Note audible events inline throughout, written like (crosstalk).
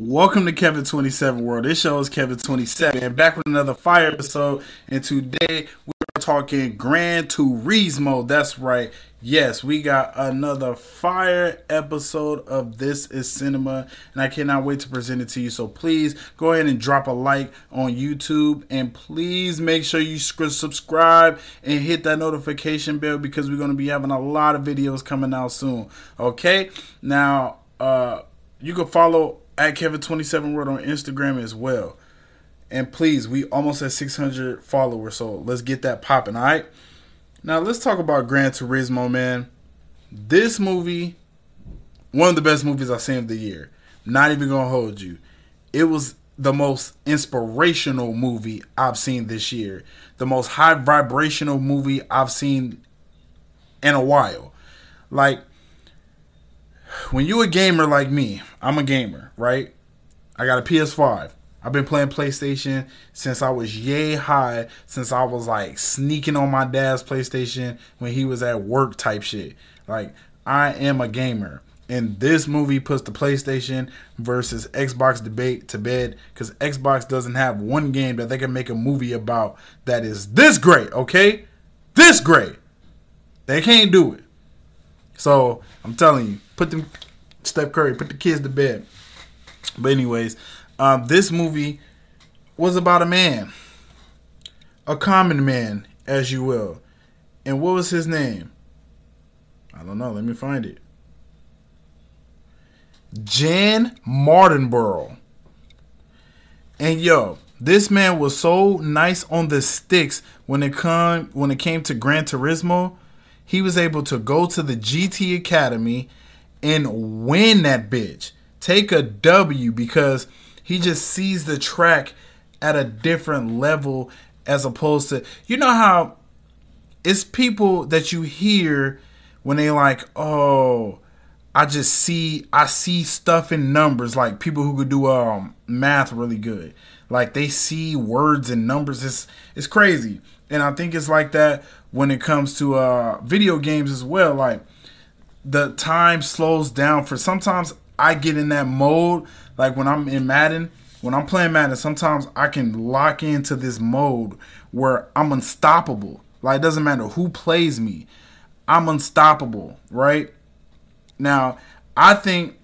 Welcome to Kevin 27 World. This show is Kevin 27 and back with another fire episode. And today we're talking Gran Turismo. That's right. Yes, we got another fire episode of This is Cinema, and I cannot wait to present it to you. So please go ahead and drop a like on YouTube, and please make sure you subscribe and hit that notification bell because we're going to be having a lot of videos coming out soon. Okay, now uh, you can follow at Kevin27 World on Instagram as well. And please, we almost at 600 followers, so let's get that popping, all right? Now, let's talk about Gran Turismo, man. This movie, one of the best movies I've seen of the year. Not even gonna hold you. It was the most inspirational movie I've seen this year. The most high vibrational movie I've seen in a while. Like, when you a gamer like me, I'm a gamer, right? I got a PS5. I've been playing PlayStation since I was yay high, since I was like sneaking on my dad's PlayStation when he was at work type shit. Like, I am a gamer. And this movie puts the PlayStation versus Xbox debate to bed because Xbox doesn't have one game that they can make a movie about that is this great, okay? This great. They can't do it. So I'm telling you, put them Steph Curry, put the kids to bed. But anyways, um, this movie was about a man, a common man, as you will. And what was his name? I don't know. Let me find it. Jan Mardenborough. And yo, this man was so nice on the sticks when it come when it came to Gran Turismo. He was able to go to the GT Academy and win that bitch. Take a W because he just sees the track at a different level as opposed to you know how it's people that you hear when they like, "Oh, I just see I see stuff in numbers like people who could do um math really good. Like they see words and numbers. It's it's crazy. And I think it's like that when it comes to uh video games as well. Like the time slows down for sometimes I get in that mode like when I'm in Madden, when I'm playing Madden, sometimes I can lock into this mode where I'm unstoppable. Like it doesn't matter who plays me. I'm unstoppable, right? Now, I think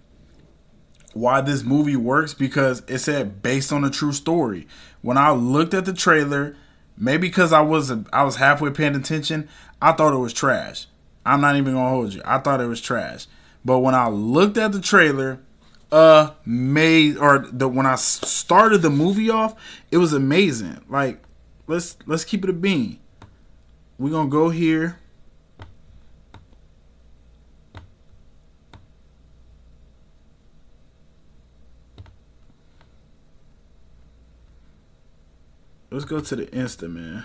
why this movie works because it said based on a true story. When I looked at the trailer, maybe because I was I was halfway paying attention, I thought it was trash. I'm not even gonna hold you. I thought it was trash. But when I looked at the trailer, amazing. Or the when I started the movie off, it was amazing. Like let's let's keep it a bean. We're gonna go here. Let's go to the Insta, man.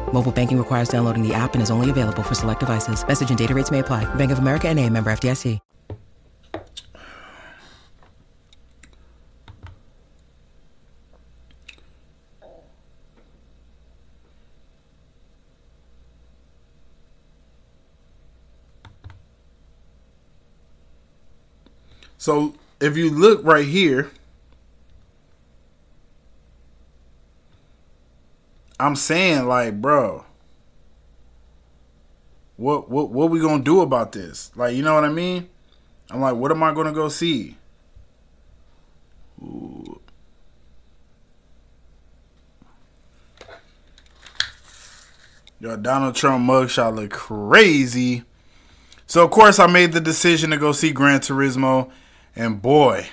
Mobile banking requires downloading the app and is only available for select devices. Message and data rates may apply. Bank of America and a member FDIC. So if you look right here, I'm saying like, bro, what what what we gonna do about this? Like, you know what I mean? I'm like, what am I gonna go see? Ooh. Yo, Donald Trump mugshot look crazy. So of course I made the decision to go see Gran Turismo and boy,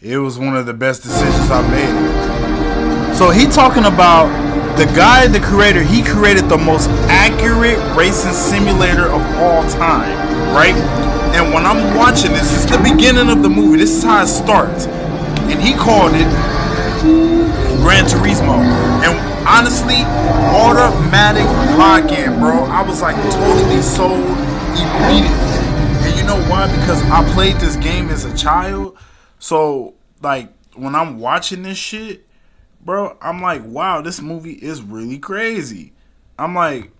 it was one of the best decisions I made. So he talking about the guy, the creator, he created the most accurate racing simulator of all time, right? And when I'm watching this, this is the beginning of the movie. This is how it starts. And he called it Gran Turismo. And honestly, automatic lock in, bro. I was like totally sold immediately. And you know why? Because I played this game as a child. So, like, when I'm watching this shit, bro, I'm like, wow, this movie is really crazy. I'm like,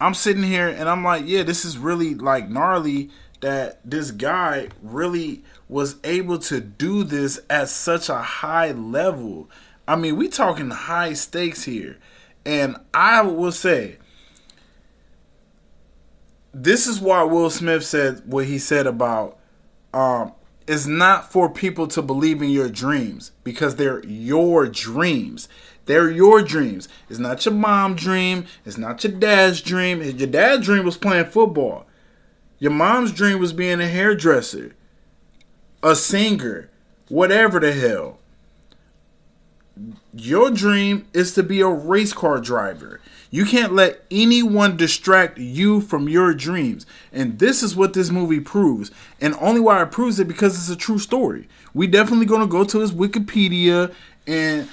I'm sitting here and I'm like, yeah, this is really like gnarly that this guy really was able to do this at such a high level. I mean, we talking high stakes here. And I will say this is why Will Smith said what he said about um it's not for people to believe in your dreams because they're your dreams. They're your dreams. It's not your mom's dream. It's not your dad's dream. Your dad's dream was playing football. Your mom's dream was being a hairdresser, a singer, whatever the hell. Your dream is to be a race car driver. You can't let anyone distract you from your dreams. And this is what this movie proves. And only why it proves it because it's a true story. We definitely gonna go to his Wikipedia and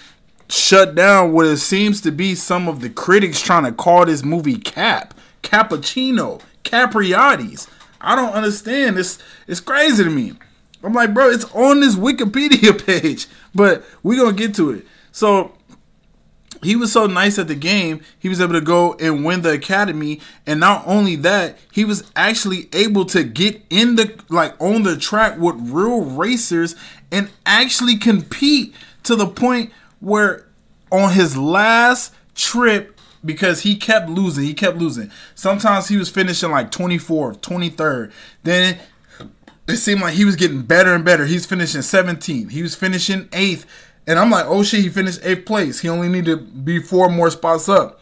shut down what it seems to be some of the critics trying to call this movie cap, cappuccino, capriati's. I don't understand. It's it's crazy to me. I'm like, bro, it's on this Wikipedia (laughs) page, but we're gonna get to it. So he was so nice at the game, he was able to go and win the academy. And not only that, he was actually able to get in the like on the track with real racers and actually compete to the point where on his last trip because he kept losing, he kept losing. Sometimes he was finishing like 24th, 23rd. Then it seemed like he was getting better and better. He's finishing 17th. He was finishing 8th and I'm like, oh shit, he finished eighth place. He only needed to be four more spots up.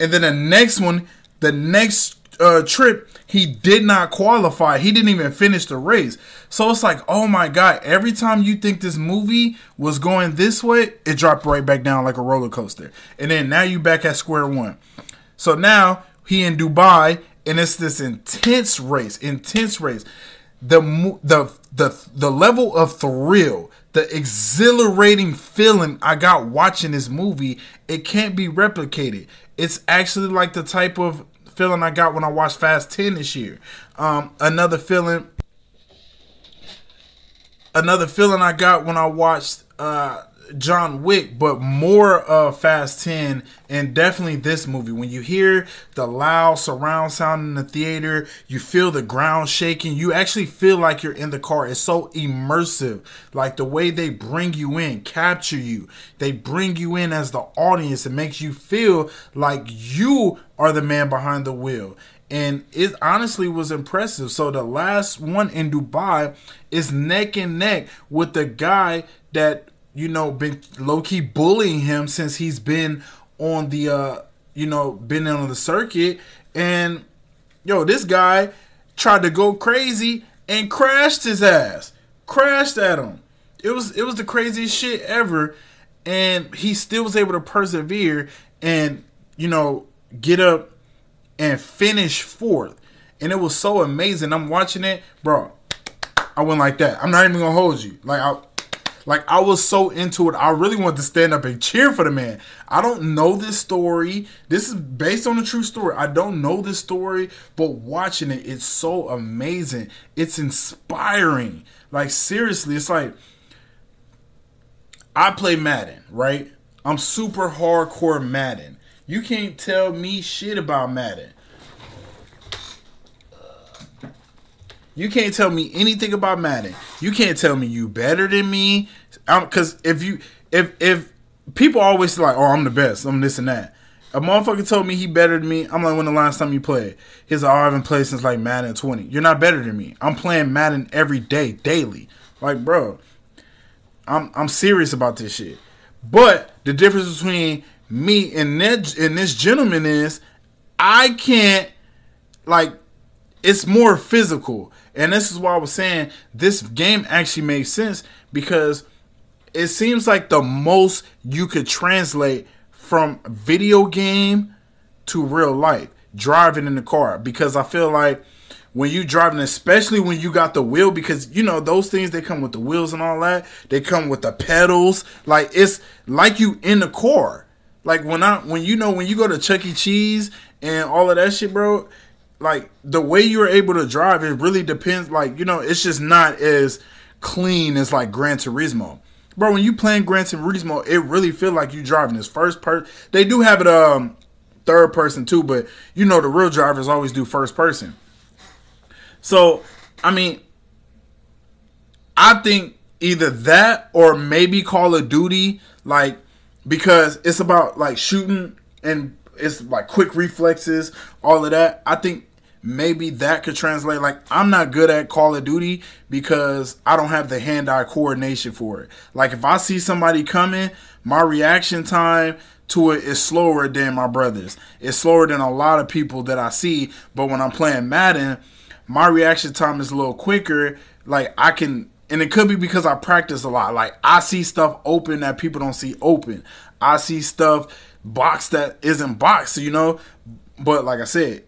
And then the next one, the next uh, trip, he did not qualify. He didn't even finish the race. So it's like, oh my god! Every time you think this movie was going this way, it dropped right back down like a roller coaster. And then now you back at square one. So now he in Dubai, and it's this intense race, intense race. The the the the level of thrill the exhilarating feeling I got watching this movie, it can't be replicated. It's actually like the type of feeling I got when I watched Fast 10 this year. Um, another feeling another feeling I got when I watched uh, John Wick, but more of Fast 10 and definitely this movie. When you hear the loud surround sound in the theater, you feel the ground shaking. You actually feel like you're in the car. It's so immersive. Like the way they bring you in, capture you. They bring you in as the audience. It makes you feel like you are the man behind the wheel and it honestly was impressive. So the last one in Dubai is neck and neck with the guy that you know, been low key bullying him since he's been on the, uh, you know, been on the circuit. And yo, this guy tried to go crazy and crashed his ass, crashed at him. It was it was the craziest shit ever, and he still was able to persevere and you know get up and finish fourth. And it was so amazing. I'm watching it, bro. I went like that. I'm not even gonna hold you. Like I like I was so into it, I really wanted to stand up and cheer for the man. I don't know this story. This is based on a true story. I don't know this story, but watching it, it's so amazing. It's inspiring. Like seriously, it's like I play Madden, right? I'm super hardcore Madden. You can't tell me shit about Madden. You can't tell me anything about Madden. You can't tell me you better than me. Because if you if if people always like, oh, I'm the best, I'm this and that. A motherfucker told me he better than me. I'm like, when the last time you played? He's like, oh, I haven't played since like Madden 20. You're not better than me. I'm playing Madden every day, daily. Like, bro, I'm I'm serious about this shit. But the difference between me and that and this gentleman is, I can't like it's more physical. And this is why I was saying this game actually makes sense because it seems like the most you could translate from video game to real life driving in the car because I feel like when you driving, especially when you got the wheel, because you know those things they come with the wheels and all that. They come with the pedals. Like it's like you in the car. Like when I when you know when you go to Chuck E. Cheese and all of that shit, bro. Like the way you're able to drive, it really depends. Like you know, it's just not as clean as like Gran Turismo. Bro, when you playing Gran Turismo, it really feel like you driving this first person. They do have it um third person too, but you know the real drivers always do first person. So, I mean, I think either that or maybe Call of Duty, like because it's about like shooting and it's like quick reflexes, all of that. I think maybe that could translate. Like I'm not good at Call of Duty because I don't have the hand-eye coordination for it. Like if I see somebody coming, my reaction time to it is slower than my brothers. It's slower than a lot of people that I see. But when I'm playing Madden, my reaction time is a little quicker. Like I can, and it could be because I practice a lot. Like I see stuff open that people don't see open. I see stuff box that isn't boxed, you know. But like I said,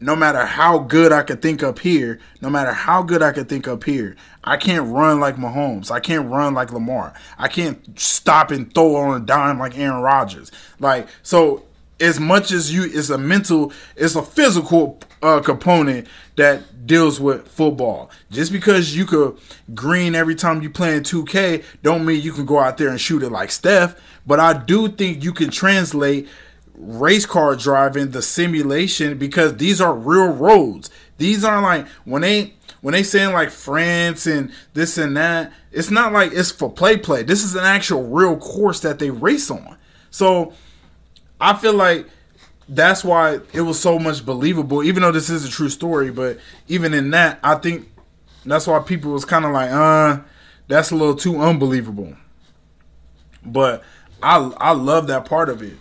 no matter how good I could think up here, no matter how good I could think up here, I can't run like Mahomes. I can't run like Lamar. I can't stop and throw on a dime like Aaron Rodgers. Like so, as much as you, it's a mental, it's a physical uh, component that deals with football. Just because you could green every time you play in 2K, don't mean you can go out there and shoot it like Steph. But I do think you can translate race car driving, the simulation, because these are real roads. These aren't like when they when they saying like France and this and that, it's not like it's for play play. This is an actual real course that they race on. So I feel like that's why it was so much believable, even though this is a true story. But even in that, I think that's why people was kind of like, uh, that's a little too unbelievable. But I I love that part of it.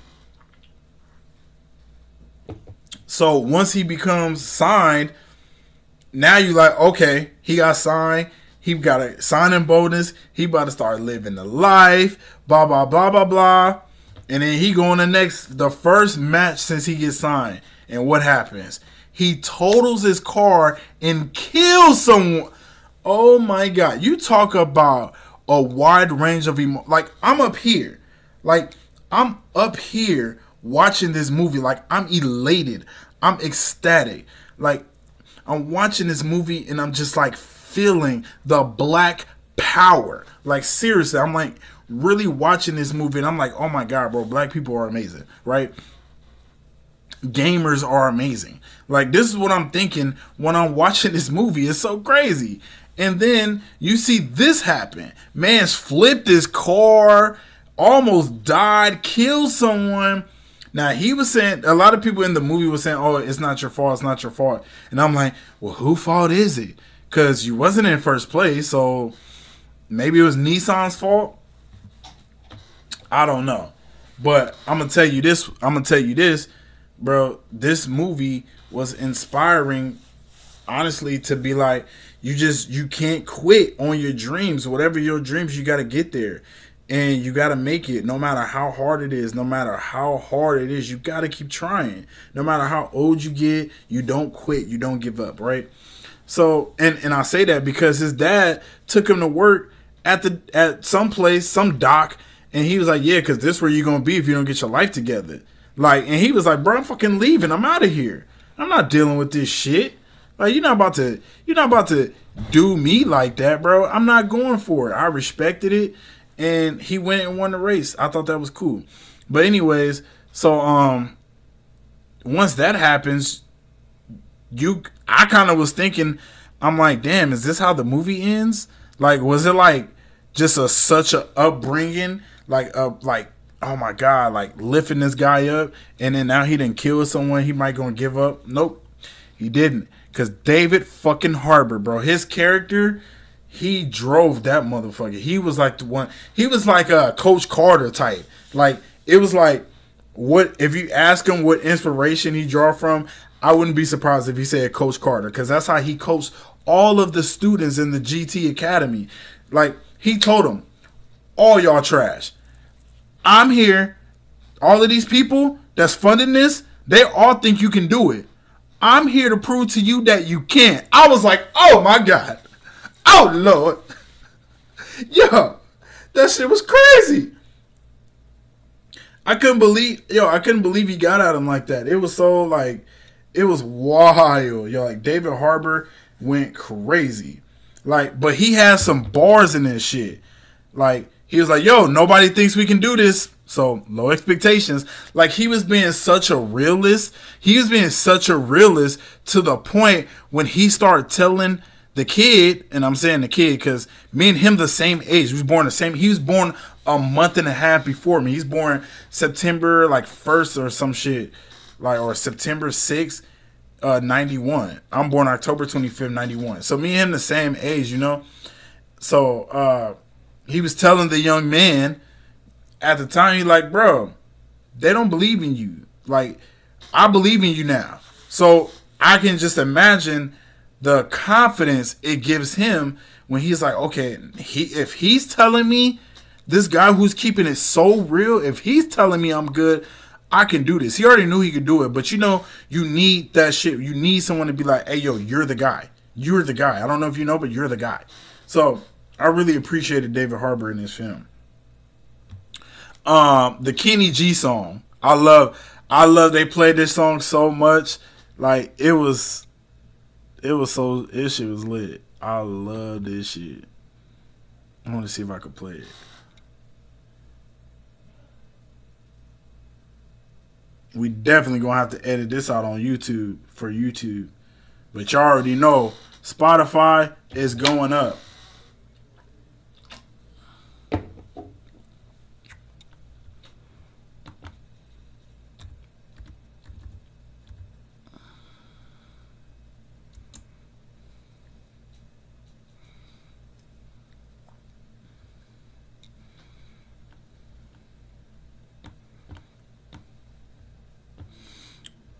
So once he becomes signed, now you like, okay, he got signed. He got a signing bonus. He about to start living the life. Blah blah blah blah blah. And then he go going the next, the first match since he gets signed. And what happens? He totals his car and kills someone. Oh my god! You talk about a wide range of emo. Like I'm up here, like I'm up here watching this movie like I'm elated. I'm ecstatic. Like I'm watching this movie and I'm just like feeling the black power. Like seriously, I'm like really watching this movie and I'm like, "Oh my god, bro, black people are amazing." Right? Gamers are amazing. Like this is what I'm thinking when I'm watching this movie. It's so crazy. And then you see this happen. Man's flipped his car, almost died, killed someone now he was saying a lot of people in the movie were saying, "Oh, it's not your fault. It's not your fault." And I'm like, "Well, who fault is it? Because you wasn't in first place, so maybe it was Nissan's fault. I don't know, but I'm gonna tell you this. I'm gonna tell you this, bro. This movie was inspiring, honestly, to be like, you just you can't quit on your dreams. Whatever your dreams, you got to get there and you got to make it no matter how hard it is no matter how hard it is you got to keep trying. No matter how old you get you don't quit you don't give up right? So and and i say that because his dad took him to work at the at some place some dock and he was like yeah because this where you're gonna be if you don't get your life together. Like and he was like bro i'm fucking leaving. I'm out of here. I'm not dealing with this shit. Like you're not about to you're not about to do me like that bro. I'm not going for it. I respected it and he went and won the race. I thought that was cool. But anyways, so um once that happens, you I kind of was thinking I'm like, "Damn, is this how the movie ends?" Like was it like just a such a upbringing like uh like oh my god, like lifting this guy up and then now he didn't kill someone, he might going to give up. Nope. He didn't cuz David fucking Harbour, bro, his character he drove that motherfucker. He was like the one. He was like a Coach Carter type. Like it was like what if you ask him what inspiration he draw from, I wouldn't be surprised if he said Coach Carter because that's how he coached all of the students in the GT Academy. Like he told them, all y'all trash. I'm here. All of these people that's funding this, they all think you can do it. I'm here to prove to you that you can't. I was like, oh my God. Oh Lord. Yo, that shit was crazy. I couldn't believe yo, I couldn't believe he got at him like that. It was so like it was wild. Yo, like David Harbour went crazy. Like, but he has some bars in this shit. Like, he was like, yo, nobody thinks we can do this. So low expectations. Like he was being such a realist. He was being such a realist to the point when he started telling the kid, and I'm saying the kid because me and him the same age. We was born the same. He was born a month and a half before me. He's born September like first or some shit, like or September sixth, uh, ninety one. I'm born October twenty fifth, ninety one. So me and him the same age, you know. So uh, he was telling the young man at the time, he like, bro, they don't believe in you. Like, I believe in you now. So I can just imagine the confidence it gives him when he's like, okay, he if he's telling me this guy who's keeping it so real, if he's telling me I'm good, I can do this. He already knew he could do it, but you know, you need that shit. You need someone to be like, hey, yo, you're the guy. You're the guy. I don't know if you know, but you're the guy. So I really appreciated David Harbour in this film. Um, the Kenny G song. I love I love they played this song so much. Like it was it was so this shit was lit. I love this shit. I want to see if I could play it. We definitely gonna have to edit this out on YouTube for YouTube. But y'all already know Spotify is going up.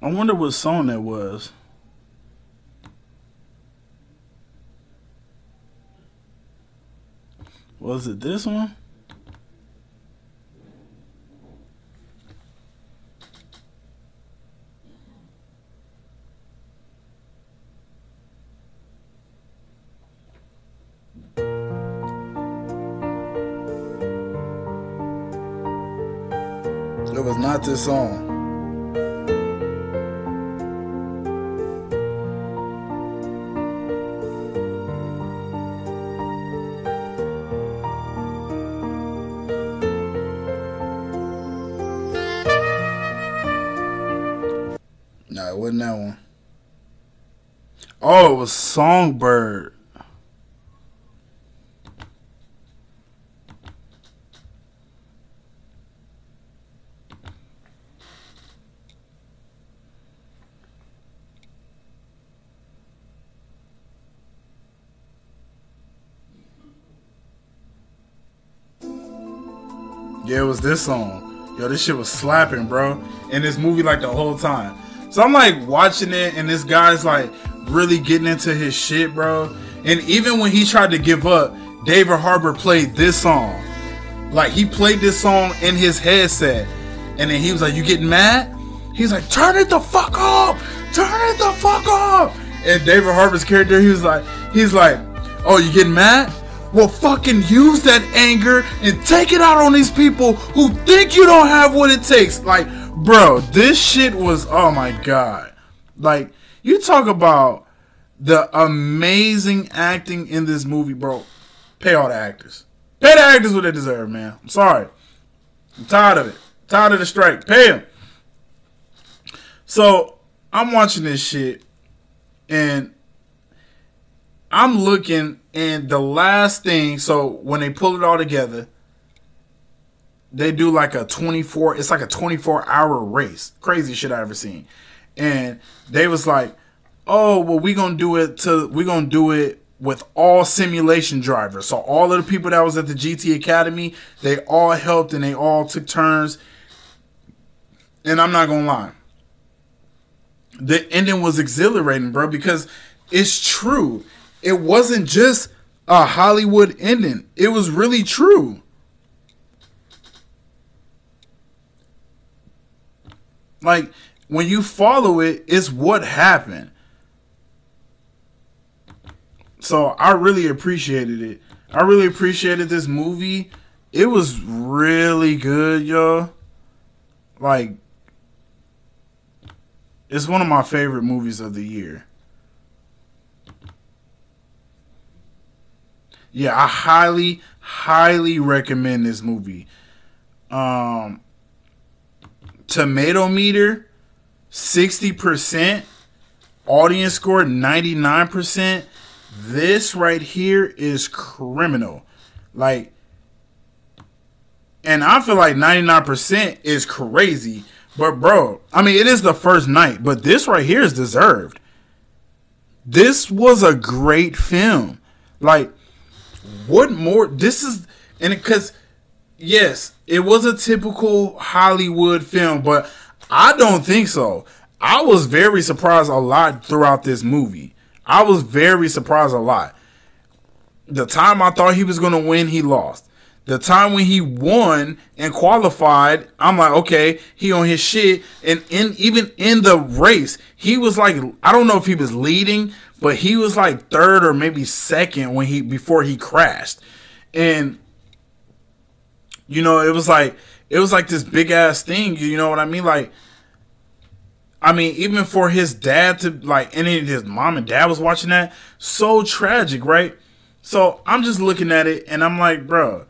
I wonder what song that was. Was it this one? It was not this song. Oh, it was Songbird. Yeah, it was this song. Yo, this shit was slapping, bro. In this movie, like the whole time. So I'm like watching it, and this guy's like really getting into his shit, bro. And even when he tried to give up, David Harbour played this song. Like he played this song in his headset, and then he was like, "You getting mad?" He's like, "Turn it the fuck up! Turn it the fuck up!" And David Harbour's character, he was like, he's like, "Oh, you getting mad?" Well, fucking use that anger and take it out on these people who think you don't have what it takes. Like, bro, this shit was oh my god. Like, you talk about the amazing acting in this movie, bro. Pay all the actors. Pay the actors what they deserve, man. I'm sorry. I'm tired of it. tired of the strike. Pay them. So I'm watching this shit, and I'm looking, and the last thing. So when they pull it all together, they do like a 24. It's like a 24 hour race. Crazy shit I ever seen. And they was like, "Oh, well, we gonna do it to. We gonna do it." With all simulation drivers. So, all of the people that was at the GT Academy, they all helped and they all took turns. And I'm not gonna lie the ending was exhilarating, bro, because it's true. It wasn't just a Hollywood ending. It was really true. Like when you follow it, it's what happened. So I really appreciated it. I really appreciated this movie. It was really good, yo. Like, it's one of my favorite movies of the year. Yeah, I highly, highly recommend this movie. Um, tomato meter, 60%. Audience score, 99%. This right here is criminal. Like, and I feel like 99% is crazy. But, bro, I mean, it is the first night, but this right here is deserved. This was a great film. Like, what more? This is, and because, yes, it was a typical Hollywood film, but I don't think so. I was very surprised a lot throughout this movie. I was very surprised a lot. The time I thought he was going to win, he lost. The time when he won and qualified, I'm like, okay, he on his shit. And in even in the race, he was like, I don't know if he was leading, but he was like third or maybe second when he before he crashed. And you know, it was like it was like this big ass thing, you know what I mean? Like I mean, even for his dad to like, any of his mom and dad was watching that, so tragic, right? So I'm just looking at it and I'm like, bro,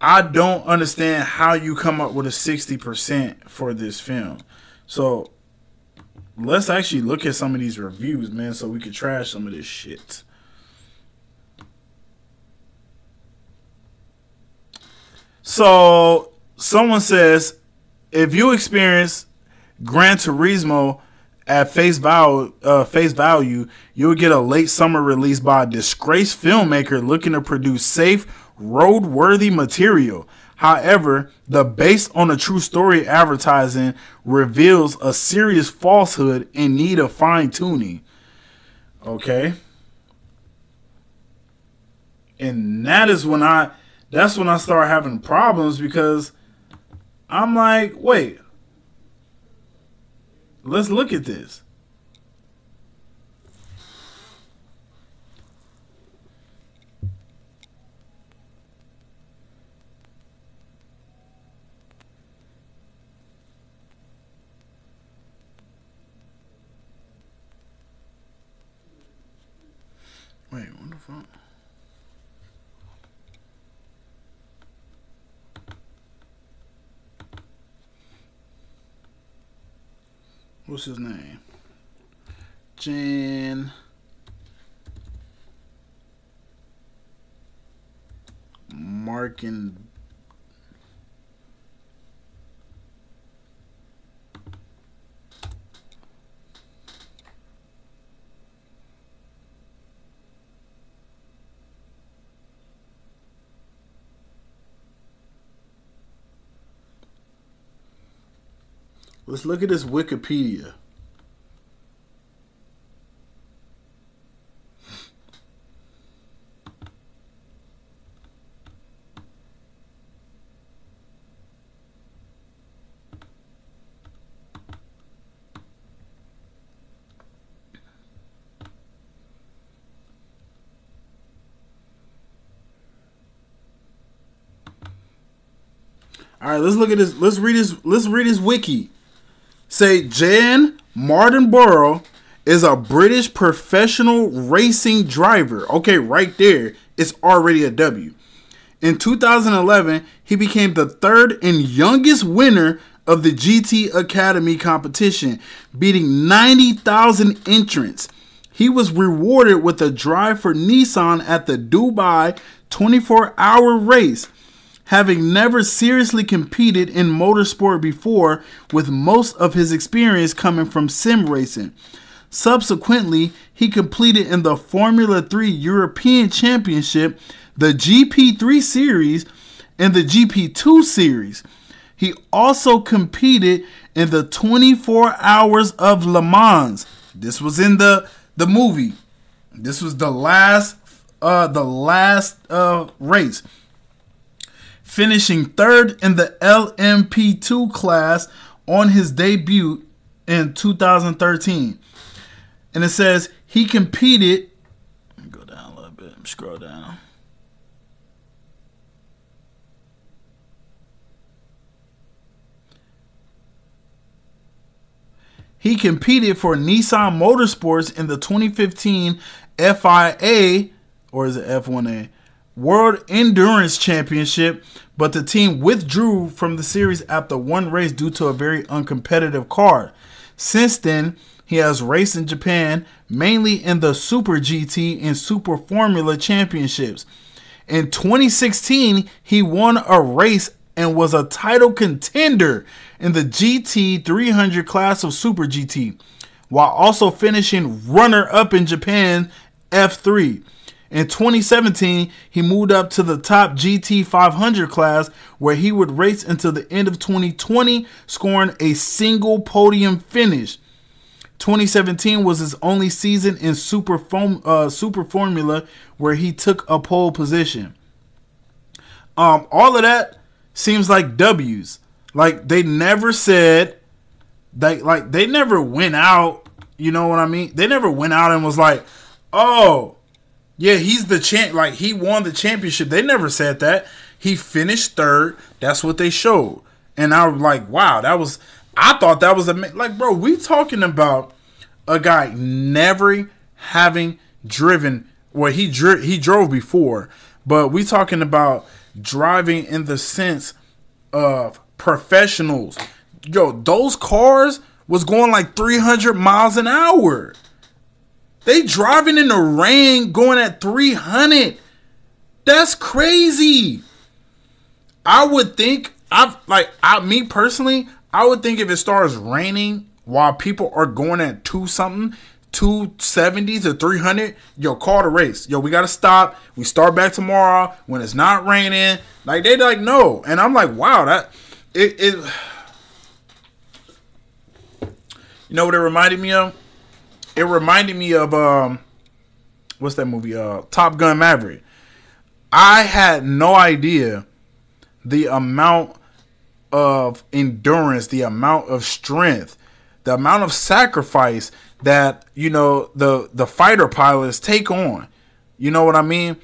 I don't understand how you come up with a 60% for this film. So let's actually look at some of these reviews, man, so we could trash some of this shit. So someone says, if you experience Gran Turismo at face value, uh, face value, you'll get a late summer release by a disgraced filmmaker looking to produce safe, road-worthy material. However, the based on a true story advertising reveals a serious falsehood in need of fine tuning. Okay. And that is when I that's when I start having problems because I'm like, wait, Let's look at this. Wait, what the fuck? What's his name? Jan Markin Let's look at this Wikipedia. All right, let's look at this. Let's read this. Let's read this wiki say Jan Mardenborough is a British professional racing driver. Okay, right there, it's already a W. In 2011, he became the third and youngest winner of the GT Academy competition, beating 90,000 entrants. He was rewarded with a drive for Nissan at the Dubai 24 hour race having never seriously competed in motorsport before, with most of his experience coming from sim racing. Subsequently, he competed in the Formula 3 European Championship, the GP3 Series, and the GP2 Series. He also competed in the 24 Hours of Le Mans. This was in the the movie. This was the last uh the last uh race finishing third in the LMP2 class on his debut in 2013. And it says he competed. Go down a little bit. Scroll down. He competed for Nissan Motorsports in the 2015 FIA, or is it F1A, World Endurance Championship, but the team withdrew from the series after one race due to a very uncompetitive car. Since then, he has raced in Japan, mainly in the Super GT and Super Formula Championships. In 2016, he won a race and was a title contender in the GT 300 class of Super GT, while also finishing runner up in Japan F3. In 2017, he moved up to the top GT 500 class where he would race until the end of 2020, scoring a single podium finish. 2017 was his only season in Super, Form, uh, Super Formula where he took a pole position. Um, all of that seems like W's. Like they never said they like they never went out, you know what I mean? They never went out and was like, "Oh, yeah, he's the champ like he won the championship." They never said that. He finished third. That's what they showed. And I was like, "Wow, that was I thought that was a like, bro, we talking about a guy never having driven well he dri- he drove before, but we talking about driving in the sense of professionals. Yo, those cars was going like 300 miles an hour. They driving in the rain going at 300. That's crazy. I would think I like I me personally, I would think if it starts raining while people are going at two something, 270 to 300, yo, call the race. Yo, we got to stop. We start back tomorrow when it's not raining. Like, they like, no. And I'm like, wow, that, it, it, (sighs) you know what it reminded me of? It reminded me of, um, what's that movie? Uh, Top Gun Maverick. I had no idea the amount of endurance, the amount of strength, the amount of sacrifice that you know the the fighter pilots take on. You know what I mean?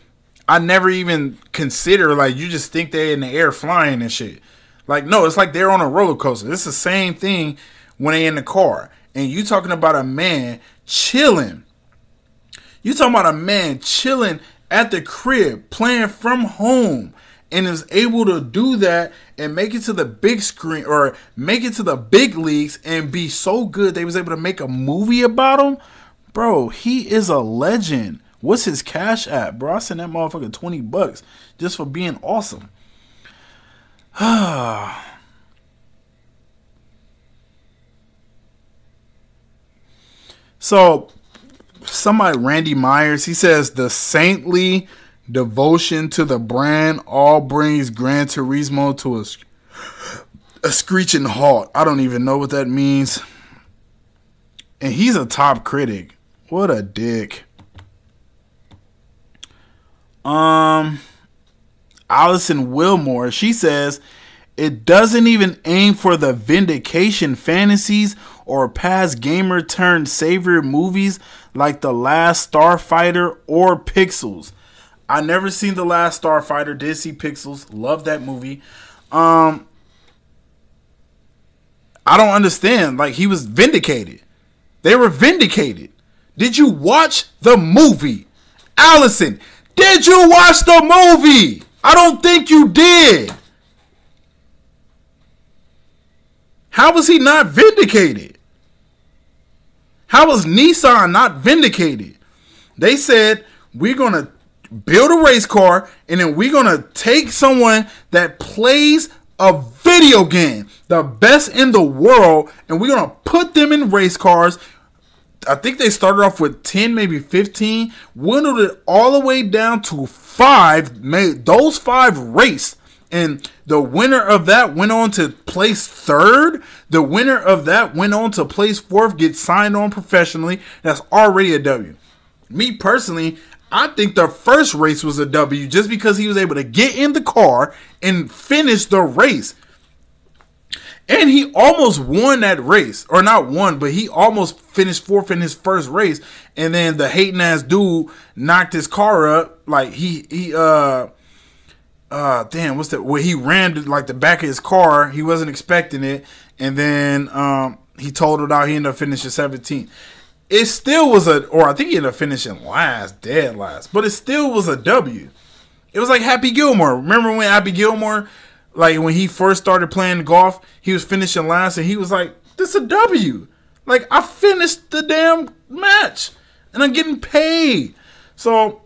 I never even consider like you just think they're in the air flying and shit. Like no, it's like they're on a roller coaster. It's the same thing when they in the car. And you talking about a man chilling. You talking about a man chilling at the crib, playing from home, and is able to do that and make it to the big screen or make it to the big leagues and be so good they was able to make a movie about him, bro, he is a legend. What's his cash at, bro? I sent that motherfucker 20 bucks just for being awesome. (sighs) Ah. So somebody Randy Myers, he says the saintly devotion to the brand all brings Gran Turismo to a, a screeching halt. I don't even know what that means. And he's a top critic. What a dick. Um Alison Willmore, she says it doesn't even aim for the vindication fantasies or past gamer turned savior movies like The Last Starfighter or Pixels. I never seen the last Starfighter. Did see Pixels. Love that movie. Um, I don't understand. Like he was vindicated. They were vindicated. Did you watch the movie, Alison? Did you watch the movie? I don't think you did. How was he not vindicated? How was Nissan not vindicated? They said we're gonna build a race car, and then we're gonna take someone that plays a video game, the best in the world, and we're gonna put them in race cars. I think they started off with 10, maybe 15, whittled it all the way down to five, made those five race. And the winner of that went on to place third. The winner of that went on to place fourth, get signed on professionally. That's already a W. Me personally, I think the first race was a W just because he was able to get in the car and finish the race. And he almost won that race, or not won, but he almost finished fourth in his first race. And then the hating ass dude knocked his car up. Like he he uh uh damn what's that? Where he rammed it like the back of his car. He wasn't expecting it, and then um he totaled out. He ended up finishing 17th. It still was a, or I think he ended up finishing last, dead last, but it still was a W. It was like Happy Gilmore. Remember when Happy Gilmore like when he first started playing golf, he was finishing last, and he was like, "This a W." Like I finished the damn match, and I'm getting paid. So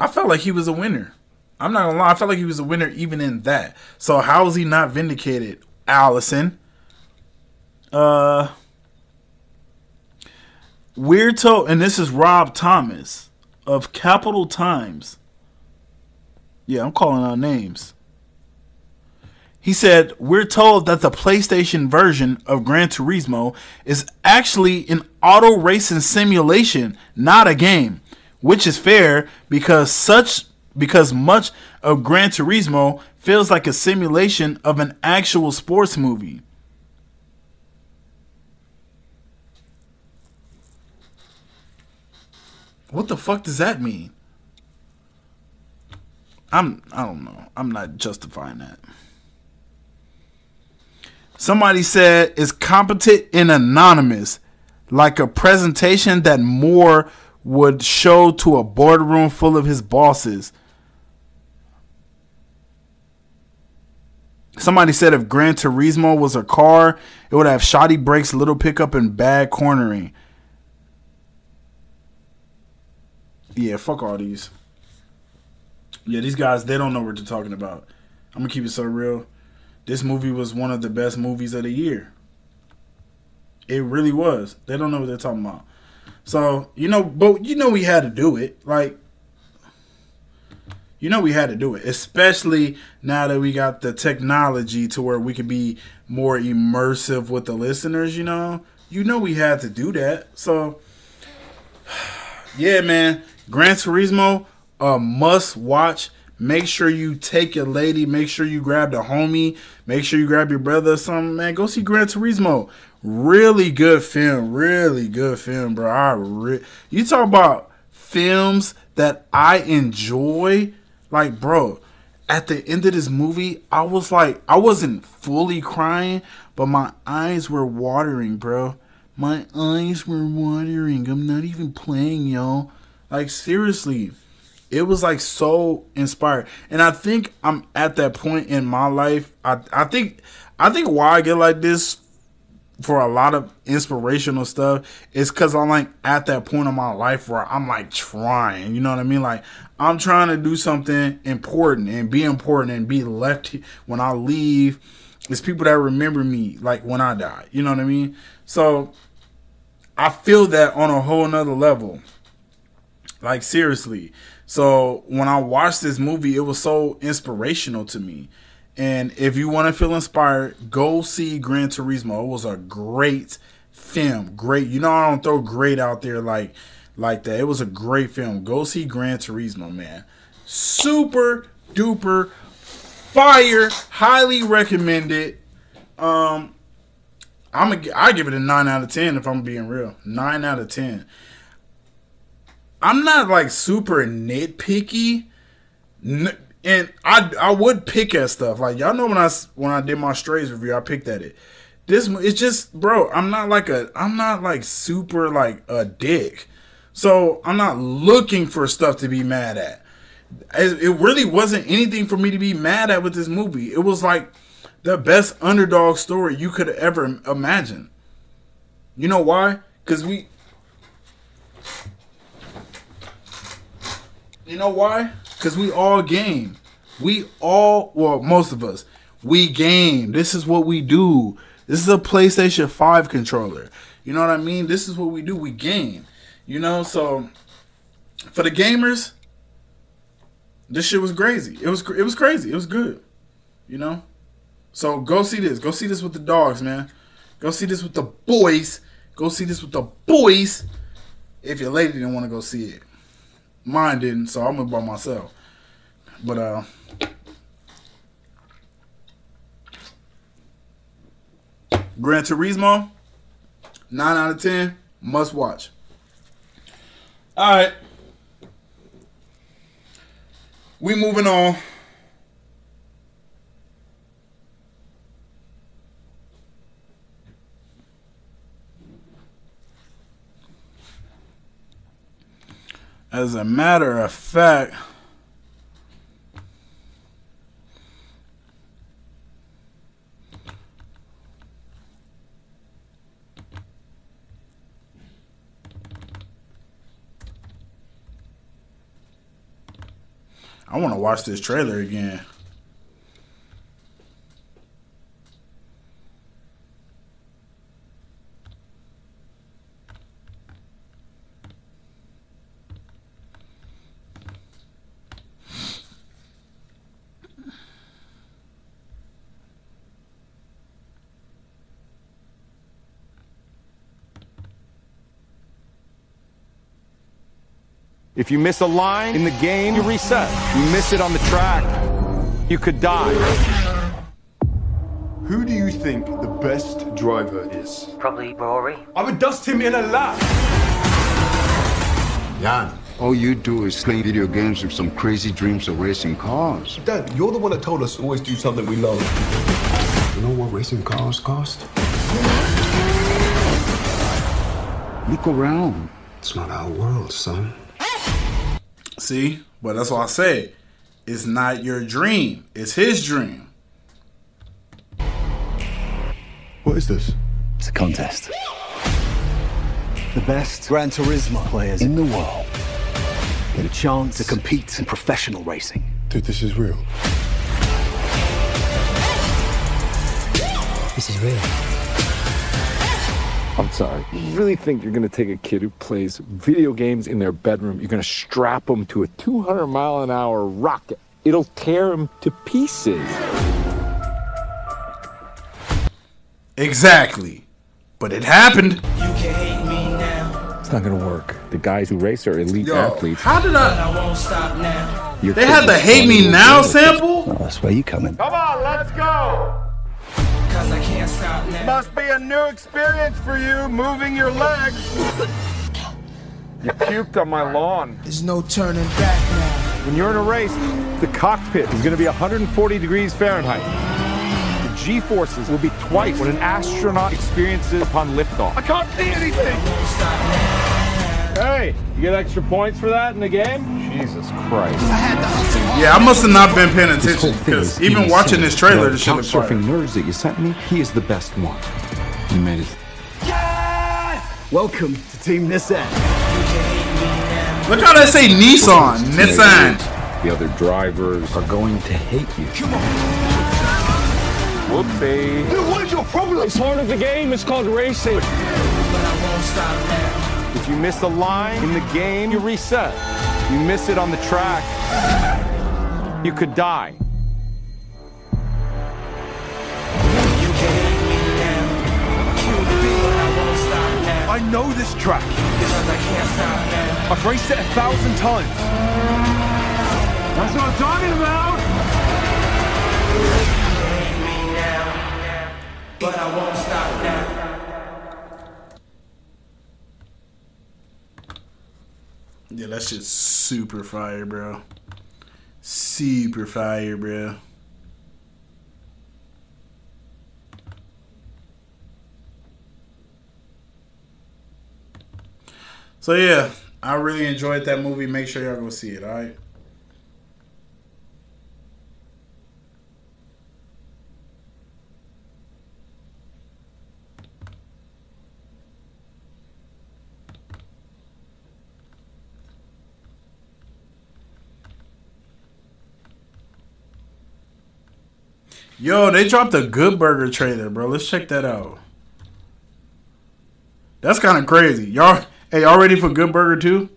I felt like he was a winner. I'm not gonna lie, I felt like he was a winner even in that. So how is he not vindicated, Alison? Uh, Weirdo, and this is Rob Thomas of Capital Times. Yeah, I'm calling out names. He said, We're told that the PlayStation version of Gran Turismo is actually an auto racing simulation, not a game. Which is fair because such because much of Gran Turismo feels like a simulation of an actual sports movie. What the fuck does that mean? I'm I don't know. I'm not justifying that. Somebody said is competent and anonymous, like a presentation that Moore would show to a boardroom full of his bosses. Somebody said if Gran Turismo was a car, it would have shoddy brakes, little pickup, and bad cornering. Yeah, fuck all these. Yeah, these guys, they don't know what they're talking about. I'm gonna keep it so real this movie was one of the best movies of the year. It really was. They don't know what they're talking about. So, you know, but you know we had to do it. Like you know we had to do it, especially now that we got the technology to where we could be more immersive with the listeners, you know? You know we had to do that. So (sighs) yeah, man, Gran Turismo a must watch Make sure you take your lady. Make sure you grab the homie. Make sure you grab your brother or something, man. Go see Gran Turismo. Really good film. Really good film, bro. I re- you talk about films that I enjoy. Like, bro, at the end of this movie, I was like, I wasn't fully crying, but my eyes were watering, bro. My eyes were watering. I'm not even playing, y'all. Like, seriously it was like so inspired and i think i'm at that point in my life i i think i think why i get like this for a lot of inspirational stuff is because i'm like at that point in my life where i'm like trying you know what i mean like i'm trying to do something important and be important and be left when i leave it's people that remember me like when i die you know what i mean so i feel that on a whole nother level like seriously so when I watched this movie, it was so inspirational to me. And if you want to feel inspired, go see Gran Turismo. It was a great film. Great. You know I don't throw great out there like like that. It was a great film. Go see Gran Turismo, man. Super duper fire. Highly recommended. Um I'm a, I give it a 9 out of 10 if I'm being real. 9 out of 10. I'm not like super nitpicky, and I I would pick at stuff like y'all know when I when I did my strays review I picked at it. This it's just bro I'm not like a I'm not like super like a dick, so I'm not looking for stuff to be mad at. It really wasn't anything for me to be mad at with this movie. It was like the best underdog story you could ever imagine. You know why? Because we You know why? Because we all game. We all, well, most of us, we game. This is what we do. This is a PlayStation 5 controller. You know what I mean? This is what we do. We game. You know, so for the gamers, this shit was crazy. It was it was crazy. It was good. You know? So go see this. Go see this with the dogs, man. Go see this with the boys. Go see this with the boys. If your lady didn't want to go see it. Mine didn't, so I went by myself. But uh Gran Turismo, nine out of ten, must watch. All right, we moving on. As a matter of fact, I want to watch this trailer again. If you miss a line in the game, you reset. You miss it on the track, you could die. Who do you think the best driver is? Probably Rory. I would dust him in a lap. Jann. All you do is play video games with some crazy dreams of racing cars. Dad, you're the one that told us to always do something we love. You know what racing cars cost? Look around. It's not our world, son. See, but that's what I say. It's not your dream. It's his dream. What is this? It's a contest. The best Gran Turismo players in the world get a chance to compete in professional racing. Dude, this is real. This is real. I'm sorry. You really think you're going to take a kid who plays video games in their bedroom, you're going to strap him to a 200 mile an hour rocket? It'll tear him to pieces. Exactly. But it happened. It's not going to work. The guys who race are elite Yo, athletes. how did I? I won't stop now. Your They kid had the "Hate Me Now" sample. Well, that's where you come in. Come on, let's go. Must be a new experience for you, moving your legs. You puked on my lawn. There's no turning back now. When you're in a race, the cockpit is going to be 140 degrees Fahrenheit. The G-forces will be twice what an astronaut experiences upon liftoff. I can't see anything. Hey, you get extra points for that in the game? Jesus Christ. I had to hustle hard. Yeah, I must have not been paying attention because even watching this trailer, The this shit looks surfing nerds that you sent me, he is the best one. You made it. Yes! Welcome to Team Nissan. Look how they say Nissan, Nissan. The other drivers Are going to hate you. Whoopsie. What is your problem? It's part of the game. It's called racing. But I won't stop now. If you miss a line in the game, you reset. You miss it on the track, you could die. You can hate me now. But I won't stop now. I know this track. I can't stop now. I've raced it a thousand times. That's what I'm talking about. Hate me now. But I won't stop now. Yeah, that's just super fire, bro. Super fire, bro. So yeah, I really enjoyed that movie. Make sure y'all go see it, alright? Yo, they dropped a Good Burger trailer, bro. Let's check that out. That's kind of crazy. Y'all, hey, y'all ready for Good Burger too?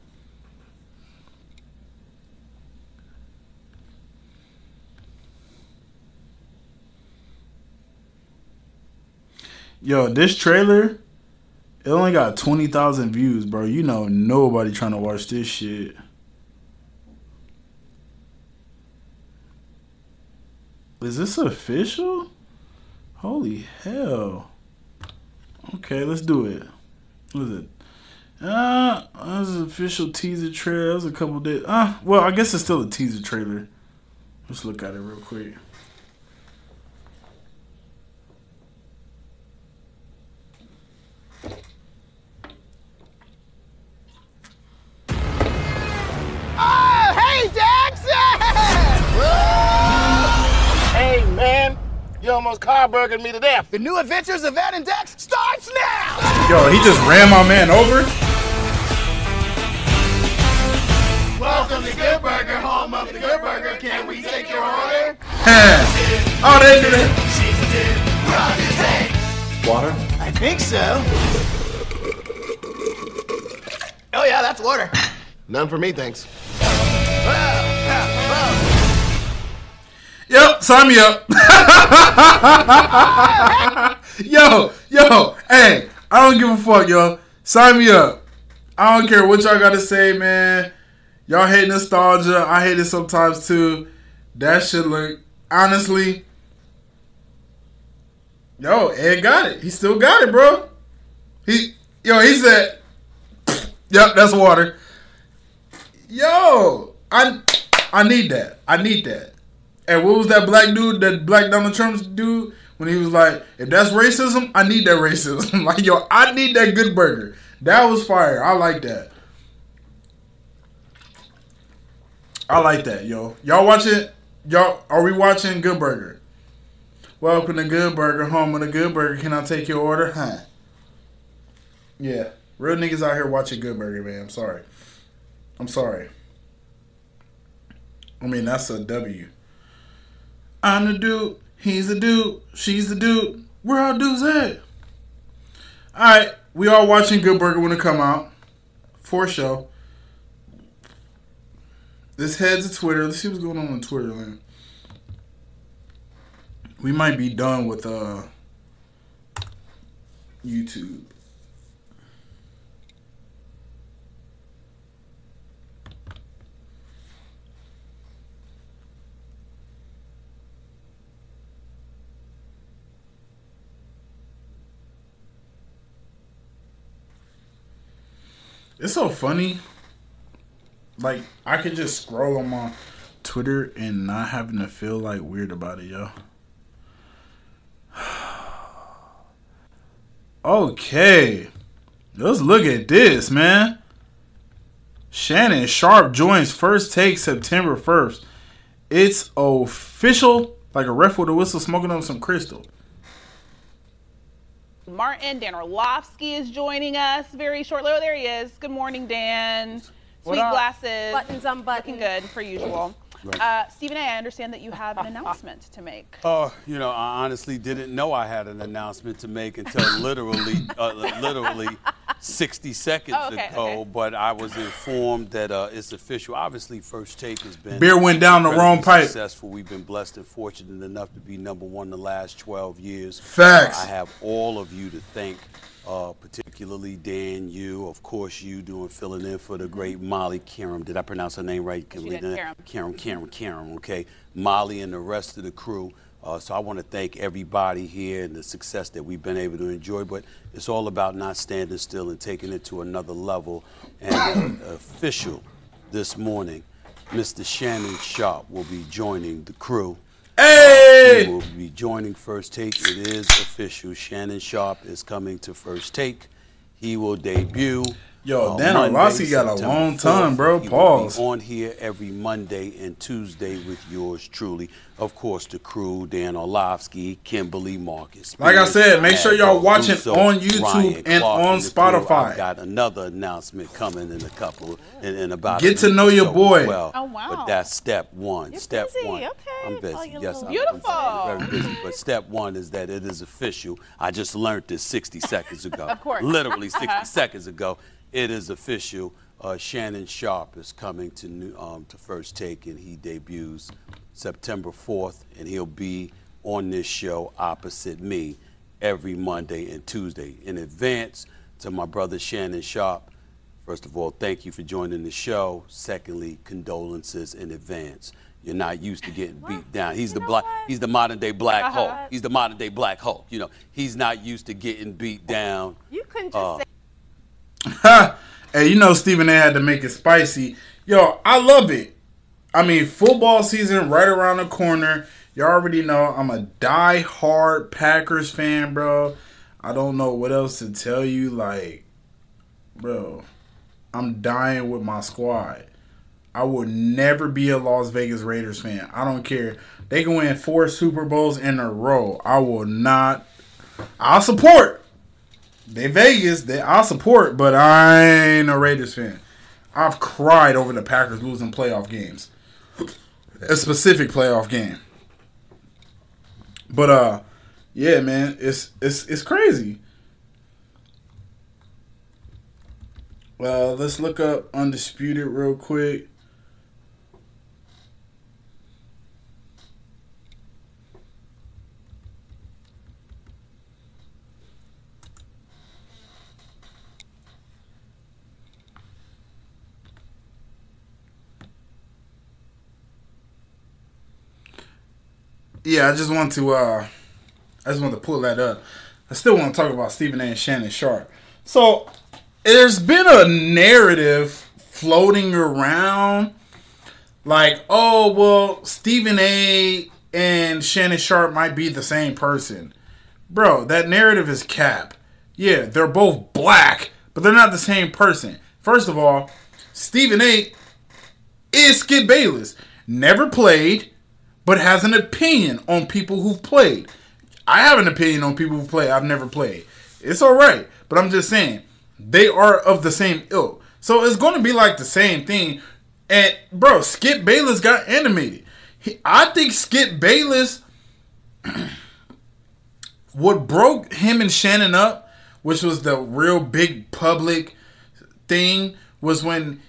Yo, this trailer, it only got 20,000 views, bro. You know nobody trying to watch this shit. Is this official? Holy hell. Okay, let's do it. What is it? Uh, this is official teaser trailer. That was a couple days. Uh, well, I guess it's still a teaser trailer. Let's look at it real quick. Man. You almost carburgered me to death. The new adventures of Ed and Dex starts now! Yo, he just ran my man over. Welcome to Good Burger, home of the Good Burger. Can we take your order? oh, they did it. Water? I think so. Oh, yeah, that's water. None for me, thanks. Sign me up. (laughs) yo, yo, hey, I don't give a fuck, yo. Sign me up. I don't care what y'all got to say, man. Y'all hate nostalgia. I hate it sometimes too. That shit look honestly. Yo, Ed got it. He still got it, bro. He yo, he said, (sniffs) "Yep, that's water." Yo, I I need that. I need that. And what was that black dude, that black Donald Trump's dude, when he was like, if that's racism, I need that racism. (laughs) like, yo, I need that good burger. That was fire. I like that. I like that, yo. Y'all watch it? Y'all are we watching Good Burger? Welcome to Good Burger, home of the Good Burger. Can I take your order? Huh. Yeah. Real niggas out here watching Good Burger, man. I'm sorry. I'm sorry. I mean, that's a W. I'm the dude. He's the dude. She's the dude. Where our dudes at? Alright. We all watching Good Burger when it come out. For show. Let's head to Twitter. Let's see what's going on on Twitter, man. We might be done with uh YouTube. It's so funny. Like I could just scroll on my Twitter and not having to feel like weird about it, yo. (sighs) okay. Let's look at this, man. Shannon Sharpe joins first take September 1st. It's official, like a ref with a whistle smoking on some crystal. Martin Dan Orlovsky is joining us very shortly. Oh, there he is. Good morning, Dan. What Sweet up? glasses. Buttons unbuttoned. Looking good, per usual. Uh, Stephen A., I understand that you have an announcement to make. (laughs) Oh, you know, I honestly didn't know I had an announcement to make until (laughs) literally, uh, literally 60 seconds Oh, okay, ago. okay. But I was informed that uh, it's official. Obviously, First Take has been Beer went down the incredibly wrong pipe. Successful. We've been blessed and fortunate enough to be number one the last 12 years. Facts. Uh, I have all of you to thank. Uh, particularly Dan, you, of course, you doing filling in for the great Molly Qerim. Did I pronounce her name right? We did? Qerim. Karen, Karen, Karen, okay? Molly and the rest of the crew. Uh, so I want to thank everybody here and the success that we've been able to enjoy. But it's all about not standing still and taking it to another level. And uh, (coughs) official this morning, Mr. Shannon Sharpe will be joining the crew. Hey! He will be joining First Take. It is official. Shannon Sharpe is coming to First Take. He will debut. Yo, uh, Dan Monday, Orlovsky got a long time, 4th. bro. He will be Pause. on here every Monday and Tuesday with yours truly. Of course, the crew, Dan Orlovsky, Kimberly Marcus. Like I said, make sure y'all Adolf watching Russo, on YouTube Ryan and Clark, on and the crew. Spotify. I've got another announcement coming in a couple, in, in about. Get a to know your boy. Well. Oh, wow. But that's step one. step busy, one. okay. I'm busy. Oh, you're yes, little- I'm, Beautiful. I'm very busy. But step one is that it is official. I just learned this 60 seconds ago. (laughs) Of course. Literally 60 Uh-huh. (laughs) seconds ago. It is official. Uh, Shannon Sharpe is coming to new, um, to First Take, and he debuts September 4th, and he'll be on this show opposite me every Monday and Tuesday. In advance to my brother Shannon Sharpe, first of all, thank you for joining the show. Secondly, condolences in advance. You're not used to getting beat down. He's the black. He's the modern day Black Uh-huh. Hulk. He's the modern day Black Hulk. You know, he's not used to getting beat down. You couldn't just Uh, say (laughs) Hey, you know Stephen A had to make it spicy. Yo, I love it. I mean, football season right around the corner. You already know I'm a die-hard Packers fan, bro. I don't know what else to tell you. Like, bro, I'm dying with my squad. I will never be a Las Vegas Raiders fan. I don't care. They can win four Super Bowls in a row. I will not. I'll support. They Vegas. They I'll support, but I ain't a Raiders fan. I've cried over the Packers losing playoff games. A specific playoff game. But uh yeah, man, it's it's it's crazy. Well, let's look up undisputed real quick. Yeah, I just want to uh I just want to pull that up. I still want to talk about Stephen A and Shannon Sharpe. So there's been a narrative floating around like, oh well, Stephen A and Shannon Sharpe might be the same person. Bro, that narrative is cap. Yeah, they're both black, but they're not the same person. First of all, Stephen A is Skip Bayless. Never played, but has an opinion on people who've played. I have an opinion on people who play. I've never played. It's all right, but I'm just saying they are of the same ilk. So it's going to be like the same thing. And bro, Skip Bayless got animated. He, I think Skip Bayless, (clears throat) what broke him and Shannon up, which was the real big public thing, was when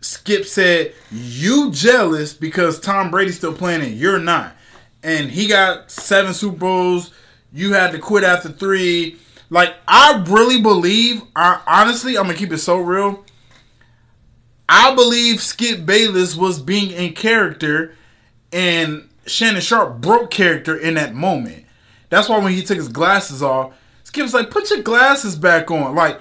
Skip said, "You jealous because Tom Brady's still playing and you're not." And he got seven Super Bowls. You had to quit after three. Like I really believe. I honestly, I'm gonna keep it so real. I believe Skip Bayless was being in character, and Shannon Sharpe broke character in that moment. That's why when he took his glasses off, Skip was like, "Put your glasses back on." Like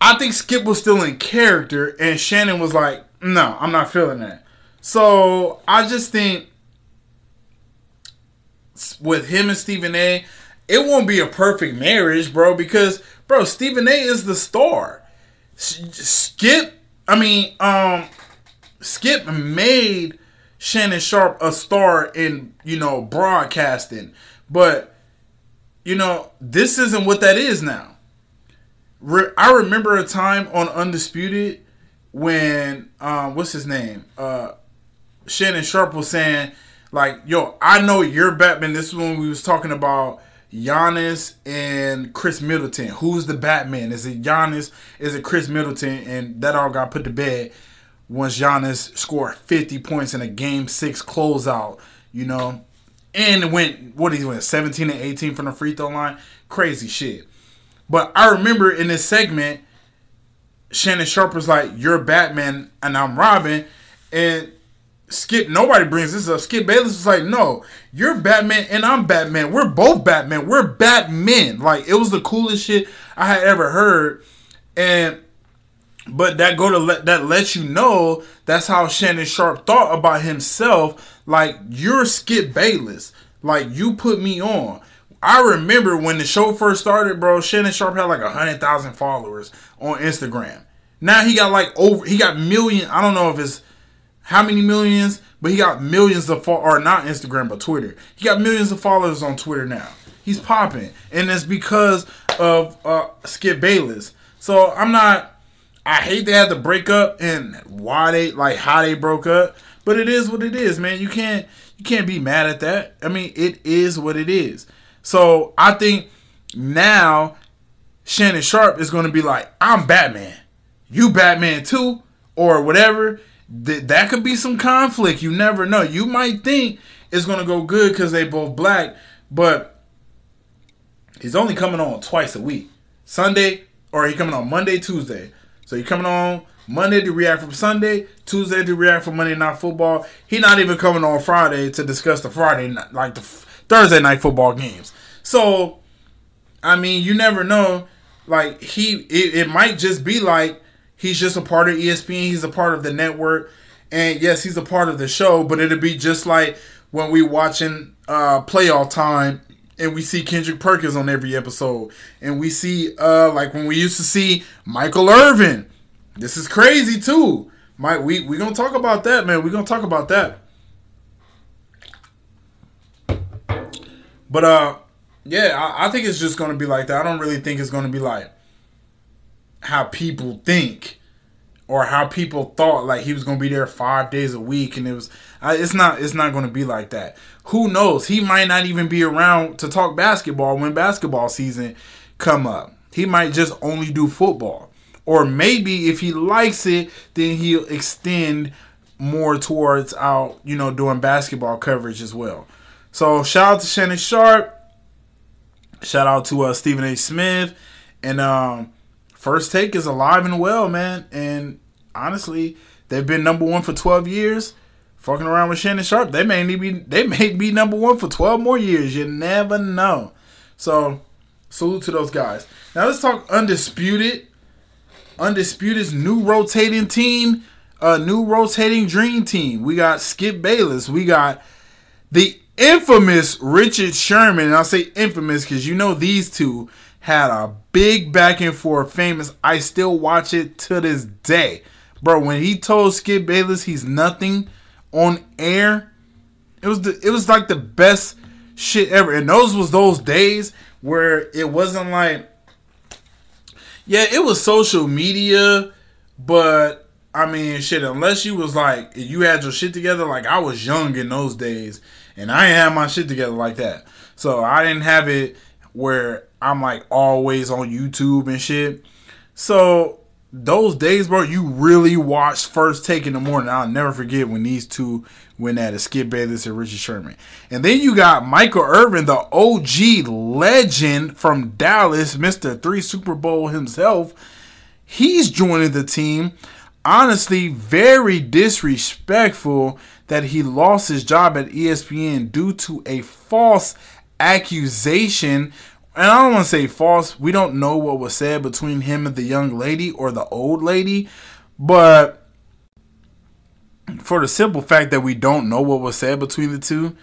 I think Skip was still in character, and Shannon was like, "No, I'm not feeling that." So I just think with him and Stephen A, it won't be a perfect marriage, bro. Because bro, Stephen A is the star. Skip, I mean, um, Skip made Shannon Sharpe a star in you know broadcasting, but you know this isn't what that is now re- I remember a time on Undisputed when um, what's his name? Uh, Shannon Sharpe was saying like, "Yo, I know you're Batman." This is when we was talking about Giannis and Khris Middleton. Who's the Batman? Is it Giannis? Is it Khris Middleton? And that all got put to bed once Giannis scored 50 points in a Game Six closeout. You know, and went what he went 17 and 18 from the free throw line. Crazy shit. But I remember in this segment, Shannon Sharpe was like, "You're Batman and I'm Robin," and Skip. Nobody brings this up. Skip Bayless was like, "No, you're Batman and I'm Batman. We're both Batman. We're Batmen." Like it was the coolest shit I had ever heard, and but that go to let that lets you know that's how Shannon Sharpe thought about himself. Like you're Skip Bayless. Like you put me on. I remember when the show first started, bro. Shannon Sharpe had like a hundred thousand followers on Instagram. Now he got like over. He got million. I don't know if it's how many millions, but he got millions of fo- or not Instagram but Twitter. He got millions of followers on Twitter now. He's popping, and it's because of uh, Skip Bayless. So I'm not. I hate they had to break up and why they like how they broke up, but it is what it is, man. You can't you can't be mad at that. I mean, it is what it is. So I think now Shannon Sharpe is going to be like, I'm Batman, you Batman too, or whatever. Th- that could be some conflict. You never know. You might think it's going to go good because they both black, but he's only coming on twice a week, Sunday or he coming on Monday, Tuesday. So he coming on Monday to react from Sunday, Tuesday to react from Monday Night Football. He not even coming on Friday to discuss the Friday like the Thursday night football games. So, I mean, you never know. Like he, it, it might just be like he's just a part of ESPN. He's a part of the network, and yes, he's a part of the show. But it'll be just like when we watching uh playoff time and we see Kendrick Perkins on every episode, and we see uh like when we used to see Michael Irvin. This is crazy too. Mike, we we gonna talk about that, man. We gonna talk about that. But uh, yeah, I, I think it's just gonna be like that. I don't really think it's gonna be like how people think or how people thought like he was gonna be there five days a week, and it was. I, it's not. It's not gonna be like that. Who knows? He might not even be around to talk basketball when basketball season come up. He might just only do football, or maybe if he likes it, then he'll extend more towards out. You know, doing basketball coverage as well. So shout out to Shannon Sharpe. Shout out to uh, Stephen A. Smith. And um, First Take is alive and well, man. And honestly, they've been number one for 12 years. Fucking around with Shannon Sharpe, they may be they may be number one for 12 more years. You never know. So salute to those guys. Now let's talk undisputed. Undisputed's new rotating team, a new rotating dream team. We got Skip Bayless. We got the infamous Richard Sherman. And I'll say infamous because you know these two had a big back and forth famous. I still watch it to this day. Bro, when he told Skip Bayless he's nothing on air, it was the it was like the best shit ever. And those was those days where it wasn't like Yeah, it was social media, but I mean shit, unless you was like you had your shit together, like I was young in those days and I have my shit together like that. So I didn't have it where I'm like always on YouTube and shit. So those days, bro, you really watched First Take in the morning. I'll never forget when these two went at it, Skip Bayless and Richard Sherman. And then you got Michael Irvin, the OG legend from Dallas, Mr. Three Super Bowl himself. He's joining the team. Honestly, very disrespectful that he lost his job at ESPN due to a false accusation. And I don't want to say false. We don't know what was said between him and the young lady or the old lady. But for the simple fact that we don't know what was said between the two,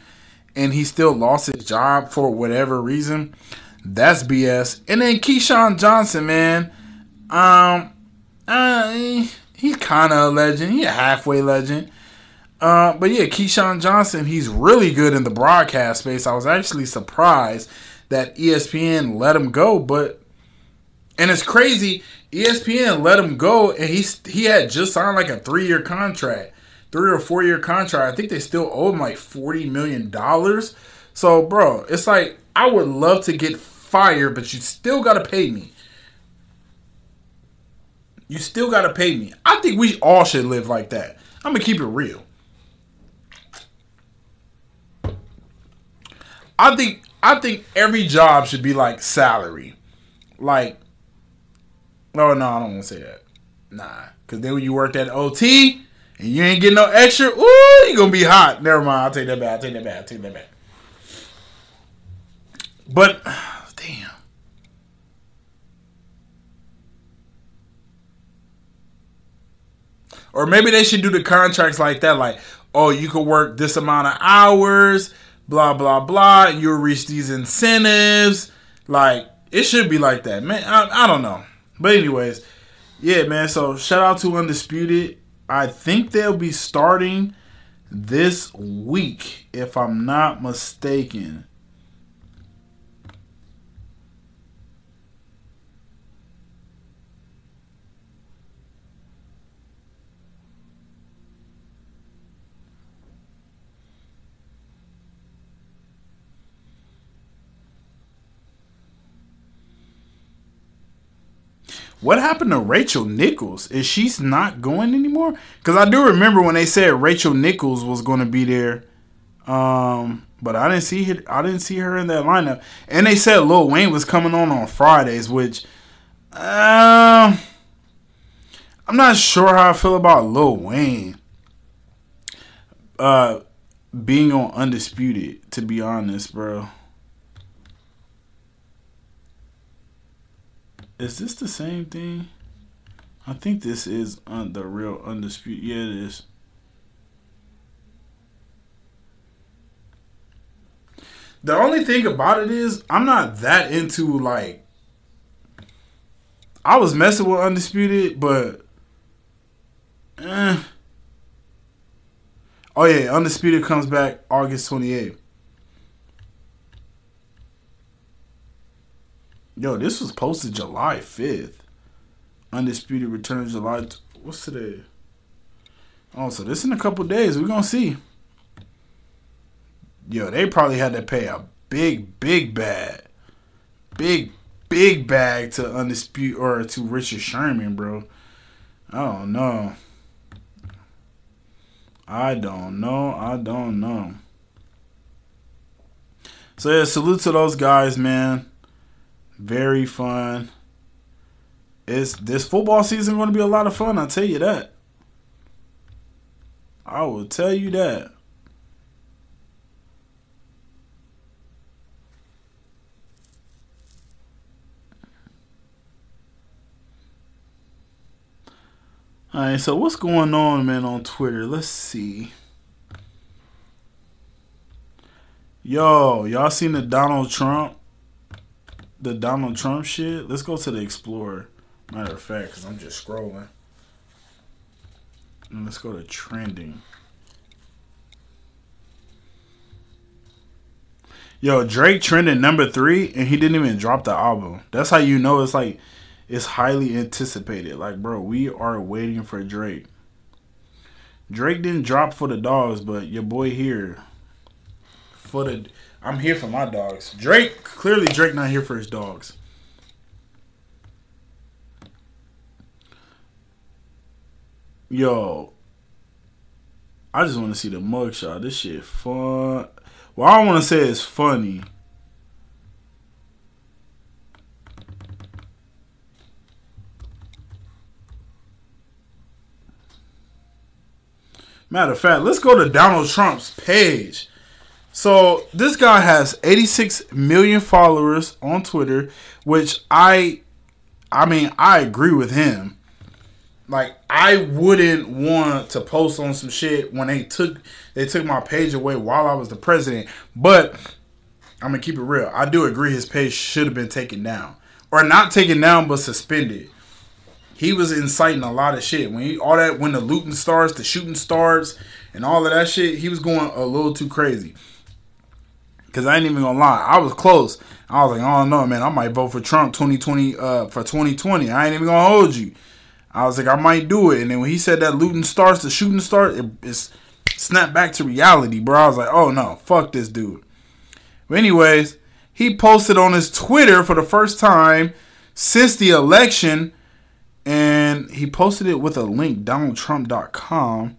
and he still lost his job for whatever reason, that's BS. And then Keyshawn Johnson, man. Um, uh, he's kind of a legend. He's a halfway legend. Uh, but yeah, Keyshawn Johnson, he's really good in the broadcast space. I was actually surprised that ESPN let him go, but and it's crazy. ESPN let him go, and he he had just signed like a three year contract, three or four year contract. I think they still owe him like forty million dollars. So, bro, it's like I would love to get fired, but you still gotta pay me. You still gotta pay me. I think we all should live like that. I'm gonna keep it real. I think I think every job should be like salary. Like oh no, I don't want to say that. Nah, because then when you work that OT and you ain't getting no extra, ooh, you gonna be hot. Never mind. I'll take that back. I'll take that back. I'll take that back. But (sighs) damn. Or maybe they should do the contracts like that, like, oh, you could work this amount of hours, blah blah blah, and you'll reach these incentives. Like, it should be like that, man. I, I don't know. But anyways, yeah, man. So shout out to Undisputed. I think they'll be starting this week, if I'm not mistaken. What happened to Rachel Nichols? Is she's not going anymore? Because I do remember when they said Rachel Nichols was going to be there, um, but I didn't see her. I didn't see her in that lineup. And they said Lil Wayne was coming on on Fridays, which, uh, I'm not sure how I feel about Lil Wayne. Uh, being on undisputed. To be honest, bro. Is this the same thing? I think this is on the real undisputed. Yeah, it is. The only thing about it is I'm not that into like I was messing with undisputed, but eh. Oh yeah, undisputed comes back August 28th. Yo, this was posted July 5th. Undisputed returns July. T- what's today? Oh, so this in a couple days. We're gonna see. Yo, they probably had to pay a big, big bag, big, big bag to undisputed or to Richard Sherman, bro. I don't know. I don't know. I don't know. So yeah, salute to those guys, man. Very fun. It's this football season going to be a lot of fun. I'll tell you that. I will tell you that. All right, so what's going on, man, on Twitter? Let's see. Yo, y'all seen the Donald Trump, the Donald Trump shit? Let's go to the Explorer. Matter of fact, because I'm just scrolling. And let's go to trending. Yo, Drake trended number three, and he didn't even drop the album. That's how you know it's like it's highly anticipated. Like, bro, we are waiting for Drake. Drake didn't drop for the dogs, but your boy here for the. I'm here for my dogs. Drake clearly Drake not here for his dogs. Yo, I just want to see the mugshot. This shit fun. Well, I don't want to say it's funny. Matter of fact, let's go to Donald Trump's page. So this guy has 86 million followers on Twitter, which I, I mean, I agree with him. Like I wouldn't want to post on some shit when they took they took my page away while I was the president. But I'm gonna keep it real. I do agree his page should have been taken down, or not taken down, but suspended he was inciting a lot of shit. When he all that when the looting starts, the shooting starts, and all of that shit, he was going a little too crazy. Cause I ain't even gonna lie, I was close. I was like, oh no, man, I might vote for Trump 2020 uh, for 2020. I ain't even gonna hold you. I was like, I might do it. And then when he said that looting starts, the shooting starts, it, it's snapped back to reality, bro. I was like, oh no, fuck this dude. But anyways, he posted on his Twitter for the first time since the election and he posted it with a link donaldtrump.com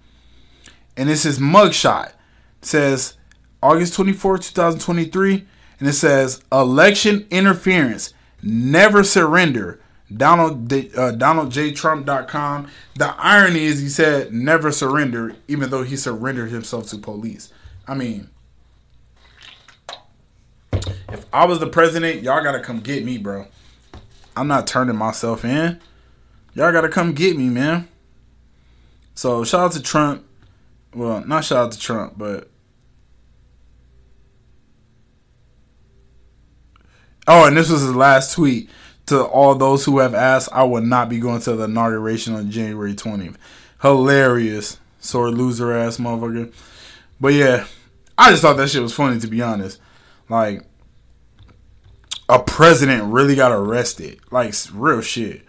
and it's his mugshot it says august 24 2023 and it says election interference. Never surrender. Donald uh, donaldjtrump.com the irony is he said never surrender even though he surrendered himself to police. I mean if i was the president y'all gotta come get me bro. I'm not turning myself in. Y'all gotta come get me, man. So shout out to Trump. Well, not shout out to Trump, but oh, and this was his last tweet to all those who have asked. I will not be going to the inauguration on January twentieth. Hilarious, sore loser ass motherfucker. But yeah, I just thought that shit was funny to be honest. Like a president really got arrested. Like real shit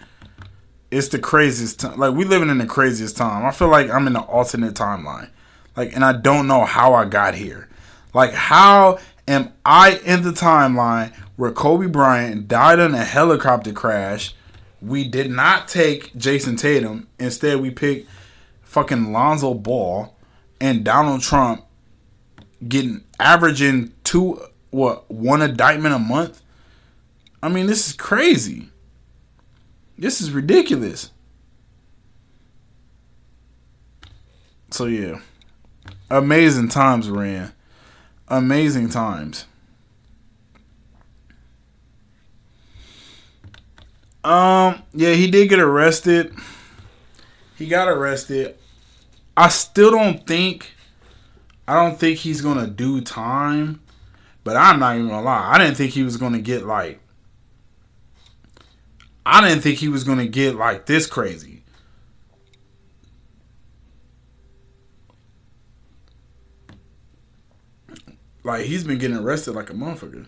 it's the craziest time. Like we living in the craziest time. I feel like I'm in the alternate timeline. Like, and I don't know how I got here. Like, how am I in the timeline where Kobe Bryant died in a helicopter crash? We did not take Jayson Tatum. Instead, we picked fucking Lonzo Ball and Donald Trump getting averaging two what one indictment a month. I mean, this is crazy. This is ridiculous. So yeah, amazing times, Ran. Amazing times. Um, yeah, he did get arrested. He got arrested. I still don't think I don't think he's gonna do time. But I'm not even gonna lie. I didn't think he was gonna get like I didn't think he was gonna get like this crazy. Like he's been getting arrested like a motherfucker.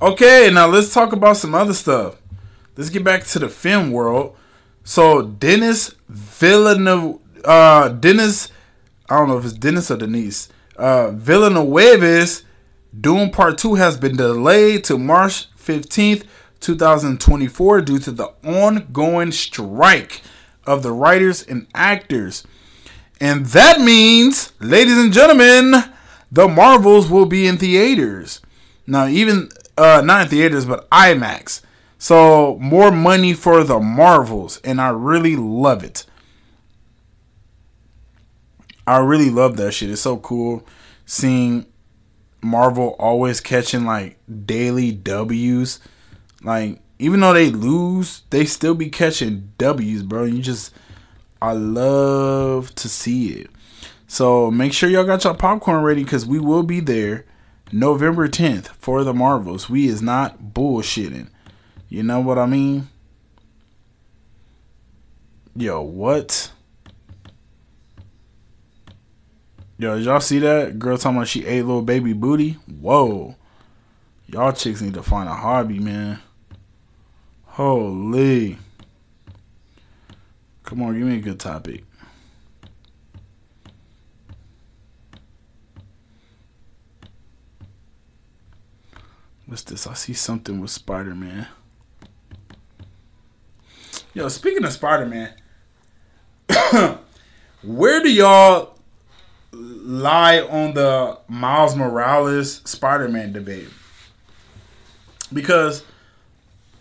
Okay, now let's talk about some other stuff. Let's get back to the film world. So Dennis Villeneuve, uh, Dennis, I don't know if it's Dennis or Denise, uh, Villeneuve's Dune Part 2 has been delayed to March 15th, 2024 due to the ongoing strike of the writers and actors. And that means, ladies and gentlemen, the Marvels will be in theaters. Now, even uh, not in theaters, but IMAX. So more money for the Marvels, and I really love it. I really love that shit. It's so cool seeing Marvel always catching like daily W's. Like even though they lose, they still be catching W's, bro. You just I love to see it. So make sure y'all got your popcorn ready because we will be there November 10th for the Marvels. We is not bullshitting. You know what I mean? Yo, what? Yo, did y'all see that? Girl talking about she ate little baby booty? Whoa. Y'all chicks need to find a hobby, man. Holy. Come on, give me a good topic. What's this? I see something with Spider Man. Yo, speaking of Spider Man, (coughs) where do y'all lie on the Miles Morales Spider Man debate? Because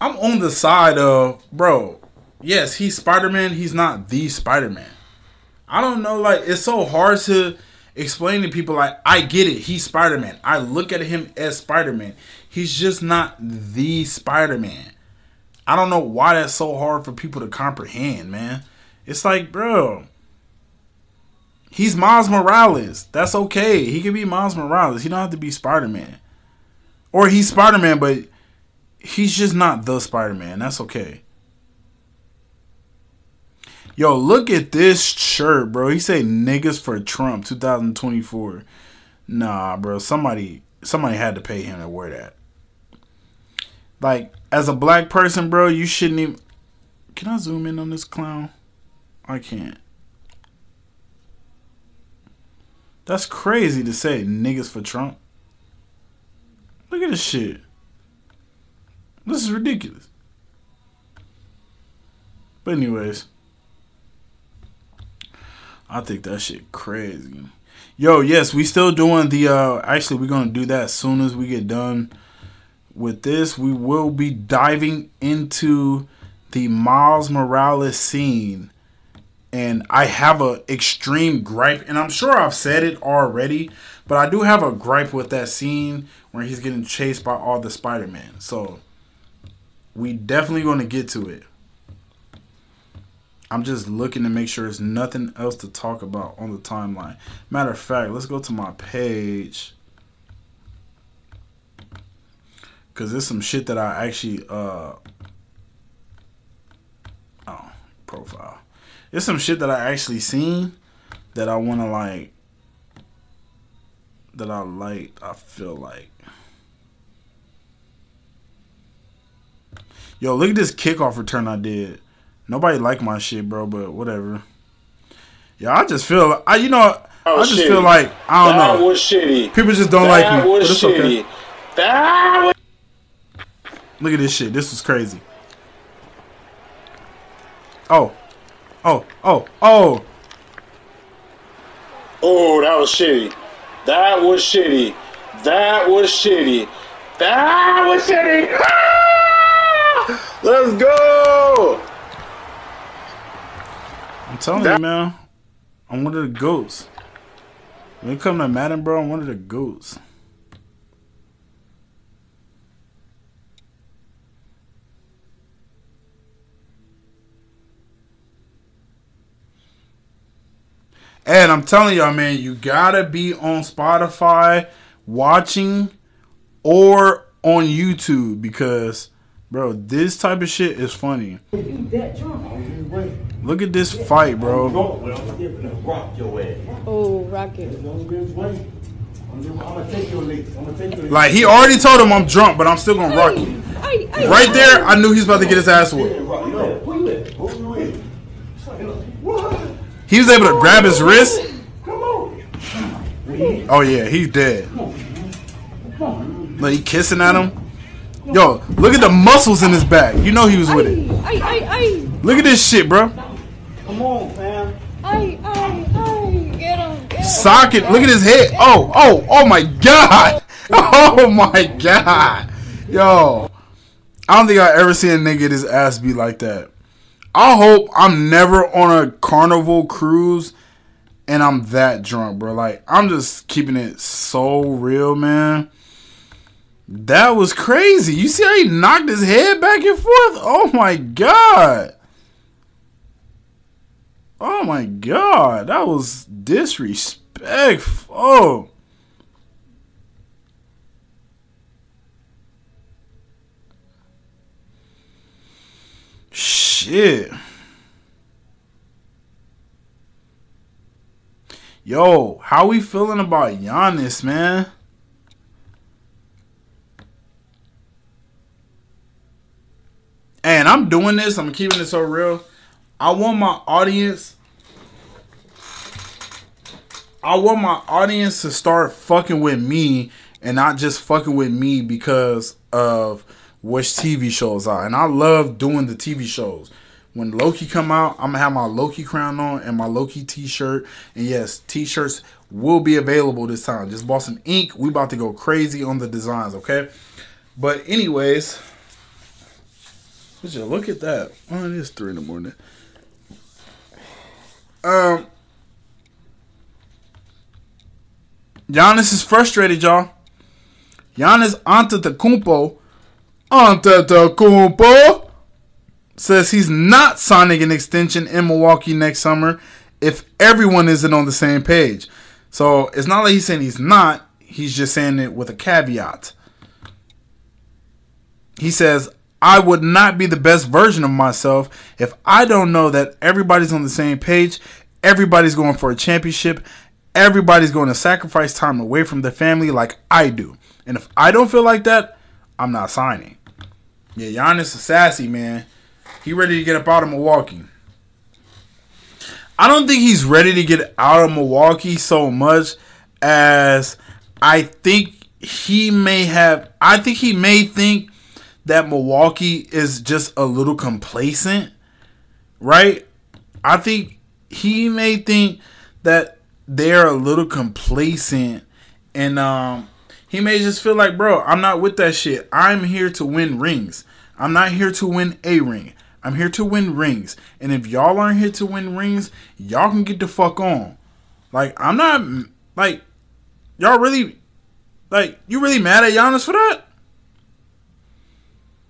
I'm on the side of, bro, yes, he's Spider Man, he's not the Spider Man. I don't know, like, it's so hard to explain to people, like, I get it, he's Spider Man. I look at him as Spider Man. He's just not the Spider Man. I don't know why that's so hard for people to comprehend, man. It's like, bro, he's Miles Morales. That's okay. He can be Miles Morales. He don't have to be Spider Man. Or he's Spider Man, but he's just not the Spider Man. That's okay. Yo, look at this shirt, bro. He say niggas for Trump 2024. Nah, bro. Somebody somebody had to pay him to wear that. Like, as a black person, bro, you shouldn't even. Can I zoom in on this clown? I can't. That's crazy to say niggas for Trump. Look at this shit. This is ridiculous. But anyways, I think that shit crazy. Yo, yes, we still doing the uh actually we're gonna do that as soon as we get done with this. We will be diving into the Miles Morales scene. And I have a extreme gripe, and I'm sure I've said it already, but I do have a gripe with that scene where he's getting chased by all the Spider-Man. So We definitely going to get to it. I'm just looking to make sure there's nothing else to talk about on the timeline. Matter of fact, let's go to my page. Cause there's some shit that I actually uh oh profile. There's some shit that I actually seen that I wanna like that I like I feel like Yo, look at this kickoff return I did. Nobody liked my shit, bro, but whatever. Yeah, I just feel I you know I just shitty. feel like I don't That know. was shitty. People just don't That like me. was but it's shitty. okay. That was Look at this shit. This was crazy. Oh. Oh. Oh. Oh. Oh, that was shitty. That was shitty. That was shitty. That was shitty. Ah! Let's go. I'm telling you, man. I'm one of the goats. When it come to Madden, bro, I'm one of the goats. And I'm telling y'all, man, you gotta be on Spotify watching or on YouTube because, bro, this type of shit is funny. Look at this fight, bro. Oh, Rocket. Like he already told him I'm drunk, but I'm still gonna rock you. Right there, I knew he was about to get his ass whooped. He was able to grab his wrist. Oh yeah, he's dead. Like he kissing at him. Yo, look at the muscles in his back. You know he was with it. Look at this shit, bro. Come on, fam. Ay, ay, ay. Get him. Get him. Socket. Look at his head. Oh, oh, oh my god. (laughs) Oh my god. Yo. I don't think I ever seen a nigga get his ass beat like that. I hope I'm never on a carnival cruise and I'm that drunk, bro. Like, I'm just keeping it so real, man. That was crazy. You see how he knocked his head back and forth? Oh my god. Oh my god. That was disrespectful. Shit. Yo, how we feeling about Giannis, man? And I'm doing this. I'm keeping it so real. I want my audience. I want my audience to start fucking with me and not just fucking with me because of which TV shows are. And I love doing the TV shows. When Loki come out, I'm gonna have my Loki crown on and my Loki t-shirt. And yes, t-shirts will be available this time. Just bought some ink. We about to go crazy on the designs, okay? But anyways, would you look at that? Oh, it is three in the morning. Um, Giannis is frustrated, y'all. Giannis Antetokounmpo, Antetokounmpo, says he's not signing an extension in Milwaukee next summer if everyone isn't on the same page. So it's not like he's saying he's not. He's just saying it with a caveat. He says, I would not be the best version of myself if I don't know that everybody's on the same page, everybody's going for a championship, everybody's going to sacrifice time away from the family like I do. And if I don't feel like that, I'm not signing. Yeah, Giannis is sassy, man. He ready to get up out of Milwaukee. I don't think he's ready to get out of Milwaukee so much as I think he may have I think he may think that Milwaukee is just a little complacent, right? I think he may think that they're a little complacent and um he may just feel like, bro, I'm not with that shit. I'm here to win rings. I'm not here to win a ring. I'm here to win rings. And if y'all aren't here to win rings, y'all can get the fuck on. Like, I'm not like y'all really like you really mad at Giannis for that?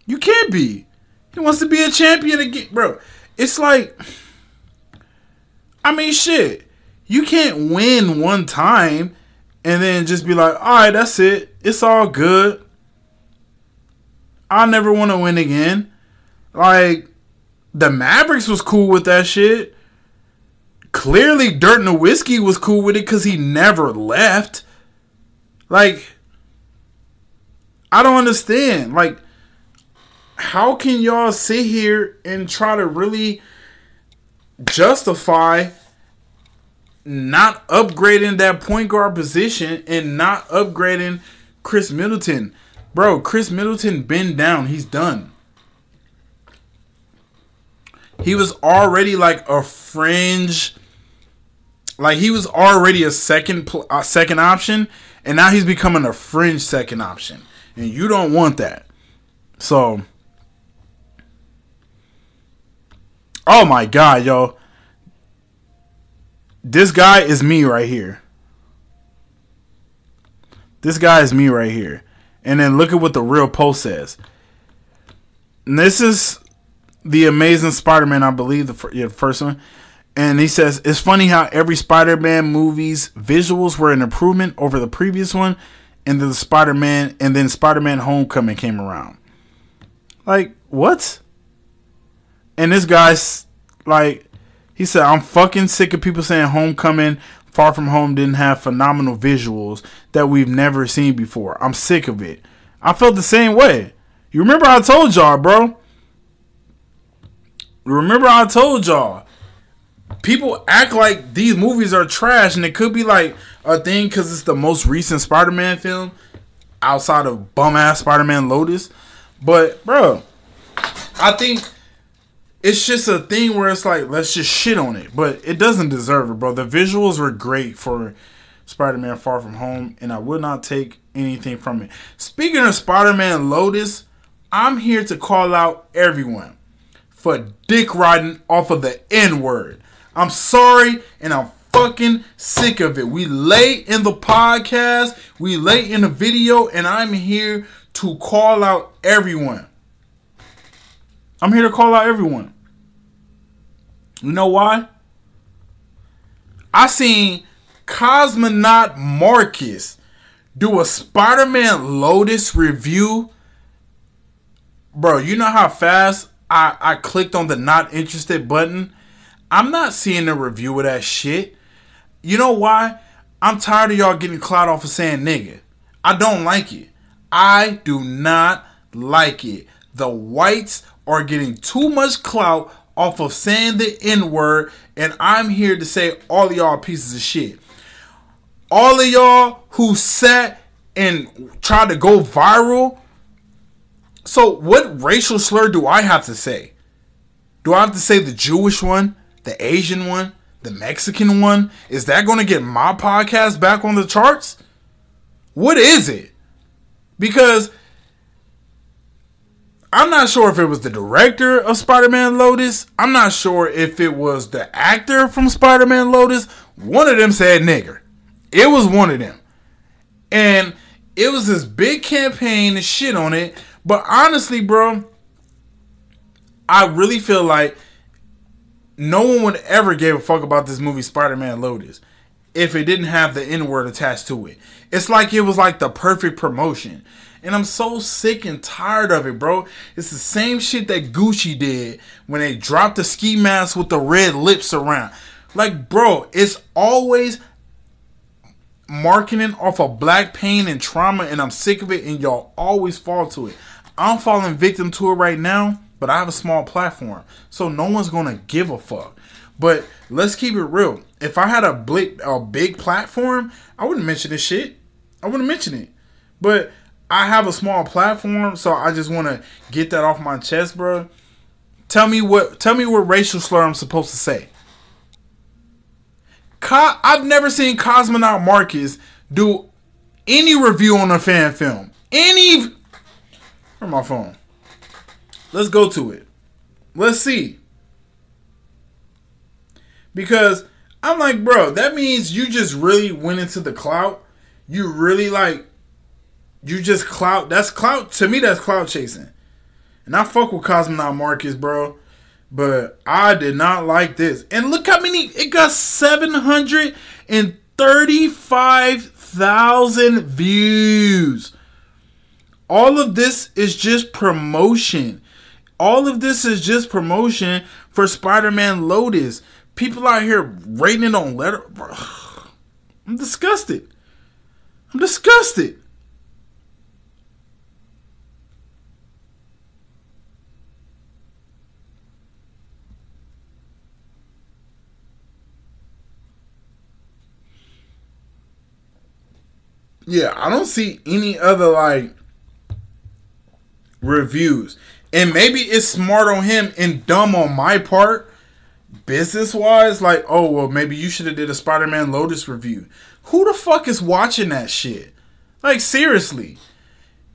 You can't be. He wants to be a champion again, bro. It's like, I mean, shit. You can't win one time and then just be like, all right, that's it. It's all good. I never want to win again. Like, the Mavericks was cool with that shit. Clearly, Dirk Nowitzki was cool with it because he never left. Like, I don't understand. Like, how can y'all sit here and try to really justify not upgrading that point guard position and not upgrading Khris Middleton? Bro, Khris Middleton been down. He's done. He was already like a fringe like he was already a second uh, second option and now he's becoming a fringe second option. And you don't want that. So Oh my god, yo. This guy is me right here. This guy is me right here. And then look at what the real post says. And this is the Amazing Spider-Man, I believe, the yeah, first one. And he says it's funny how every Spider-Man movie's visuals were an improvement over the previous one, and then the Spider-Man and then Spider-Man Homecoming came around. Like what? And this guy's like, he said, I'm fucking sick of people saying Homecoming, Far From Home didn't have phenomenal visuals that we've never seen before. I'm sick of it. I felt the same way. You remember I told y'all, bro? Remember I told y'all. People act like these movies are trash, and it could be like a thing because it's the most recent Spider Man film outside of bum ass Spider Man Lotus. But, bro, I think it's just a thing where it's like let's just shit on it, but it doesn't deserve it, bro. The visuals were great for Spider-Man Far From Home, and I will not take anything from it. Speaking of Spider-Man Lotus, I'm here to call out everyone for dick riding off of the N-word. I'm sorry, and I'm fucking sick of it. We late in the podcast, we late in the video, and I'm here to call out everyone. I'm here to call out everyone. You know why? I seen Cosmonaut Marcus do a Spider-Man Lotus review. Bro, you know how fast I, I clicked on the not interested button? I'm not seeing a review of that shit. You know why? I'm tired of y'all getting clout off of saying nigga. I don't like it. I do not like it. The whites are getting too much clout off of saying the N word, and I'm here to say all of y'all pieces of shit. All of y'all who sat and tried to go viral. So, what racial slur do I have to say? Do I have to say the Jewish one, the Asian one, the Mexican one? Is that going to get my podcast back on the charts? What is it? Because I'm not sure if it was the director of Spider-Man Lotus. I'm not sure if it was the actor from Spider-Man Lotus. One of them said nigger. It was one of them. And it was this big campaign and shit on it. But honestly, bro, I really feel like no one would ever give a fuck about this movie Spider-Man Lotus if it didn't have the N-word attached to it. It's like it was like the perfect promotion. And I'm so sick and tired of it, bro. It's the same shit that Gucci did when they dropped the ski mask with the red lips around. Like, bro, it's always marketing off of black pain and trauma, and I'm sick of it, and y'all always fall to it. I'm falling victim to it right now, but I have a small platform, so no one's gonna give a fuck. But let's keep it real. If I had a big, a big platform, I wouldn't mention this shit. I wouldn't mention it. But I have a small platform, so I just want to get that off my chest, bro. Tell me what tell me what racial slur I'm supposed to say. Co- I've never seen Cosmonaut Marcus do any review on a fan film. Any Where's my phone? Let's go to it. Let's see. Because I'm like, bro, that means you just really went into the clout. You really like you just clout. That's clout to me. That's clout chasing. And I fuck with Cosmonaut Marcus, bro. But I did not like this. And look how many it got 735,000 views. All of this is just promotion. All of this is just promotion for Spider-Man Lotus. People out here rating it on letter. Bro, (sighs) I'm disgusted. I'm disgusted. Yeah, I don't see any other like reviews. And maybe it's smart on him and dumb on my part, business wise. Like, oh well, maybe you should have did a Spider-Man Lotus review. Who the fuck is watching that shit? Like seriously,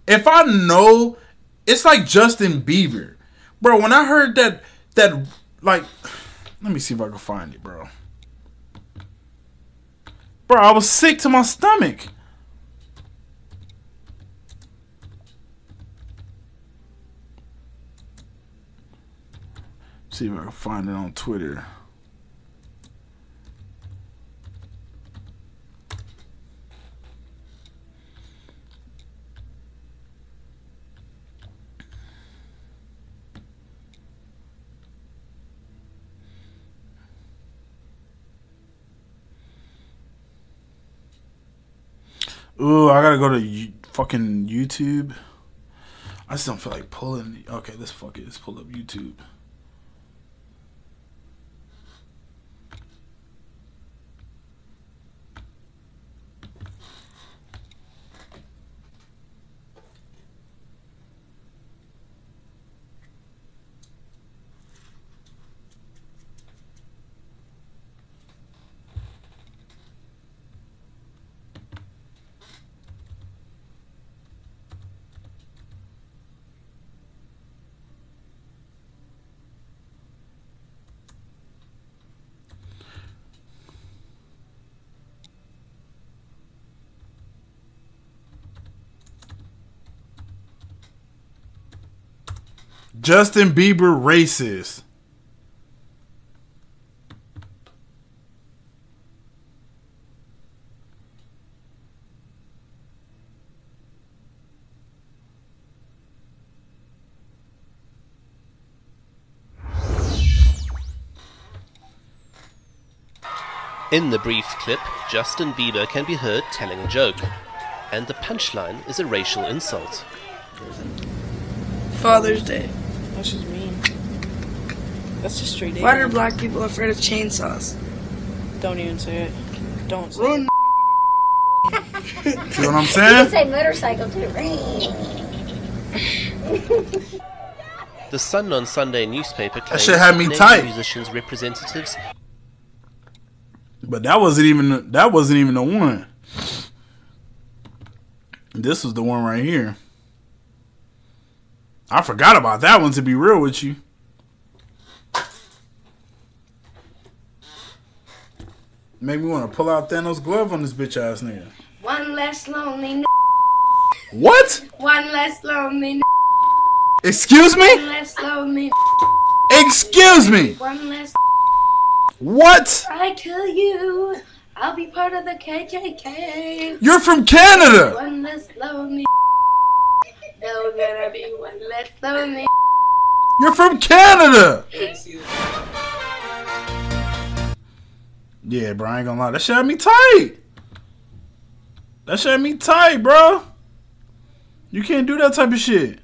if I know, it's like Justin Bieber, bro. When I heard that, that like, (sighs) let me see if I can find it, bro. Bro, I was sick to my stomach. See if I can find it on Twitter. Ooh, I gotta go to fucking YouTube. I just don't feel like pulling. Okay, let's fuck it. Let's pull up YouTube. Justin Bieber racist. In the brief clip, Justin Bieber can be heard telling a joke, and the punchline is a racial insult. Father's Day. That's just mean. That's just straight Why are black people afraid of chainsaws? Don't even say it. Don't say it. Run. (laughs) See what I'm You can saying? say motorcycle too. (laughs) The Sun on Sunday newspaper claims shit had me named tight. musicians' representatives But that wasn't even that wasn't even the one. This was the one right here. I forgot about that one to be real with you. Made me want to pull out Thanos' glove on this bitch ass nigga. One less lonely. N- What? one less lonely. N- Excuse me? One less lonely. Excuse me. One less. What? I kill you. I'll be part of the KKK. You're from Canada. One less lonely. Gonna be one less lonely. You're from Canada. Yeah, bro, I ain't gonna lie. That shit had me tight. That shit had me tight, bro. You can't do that type of shit.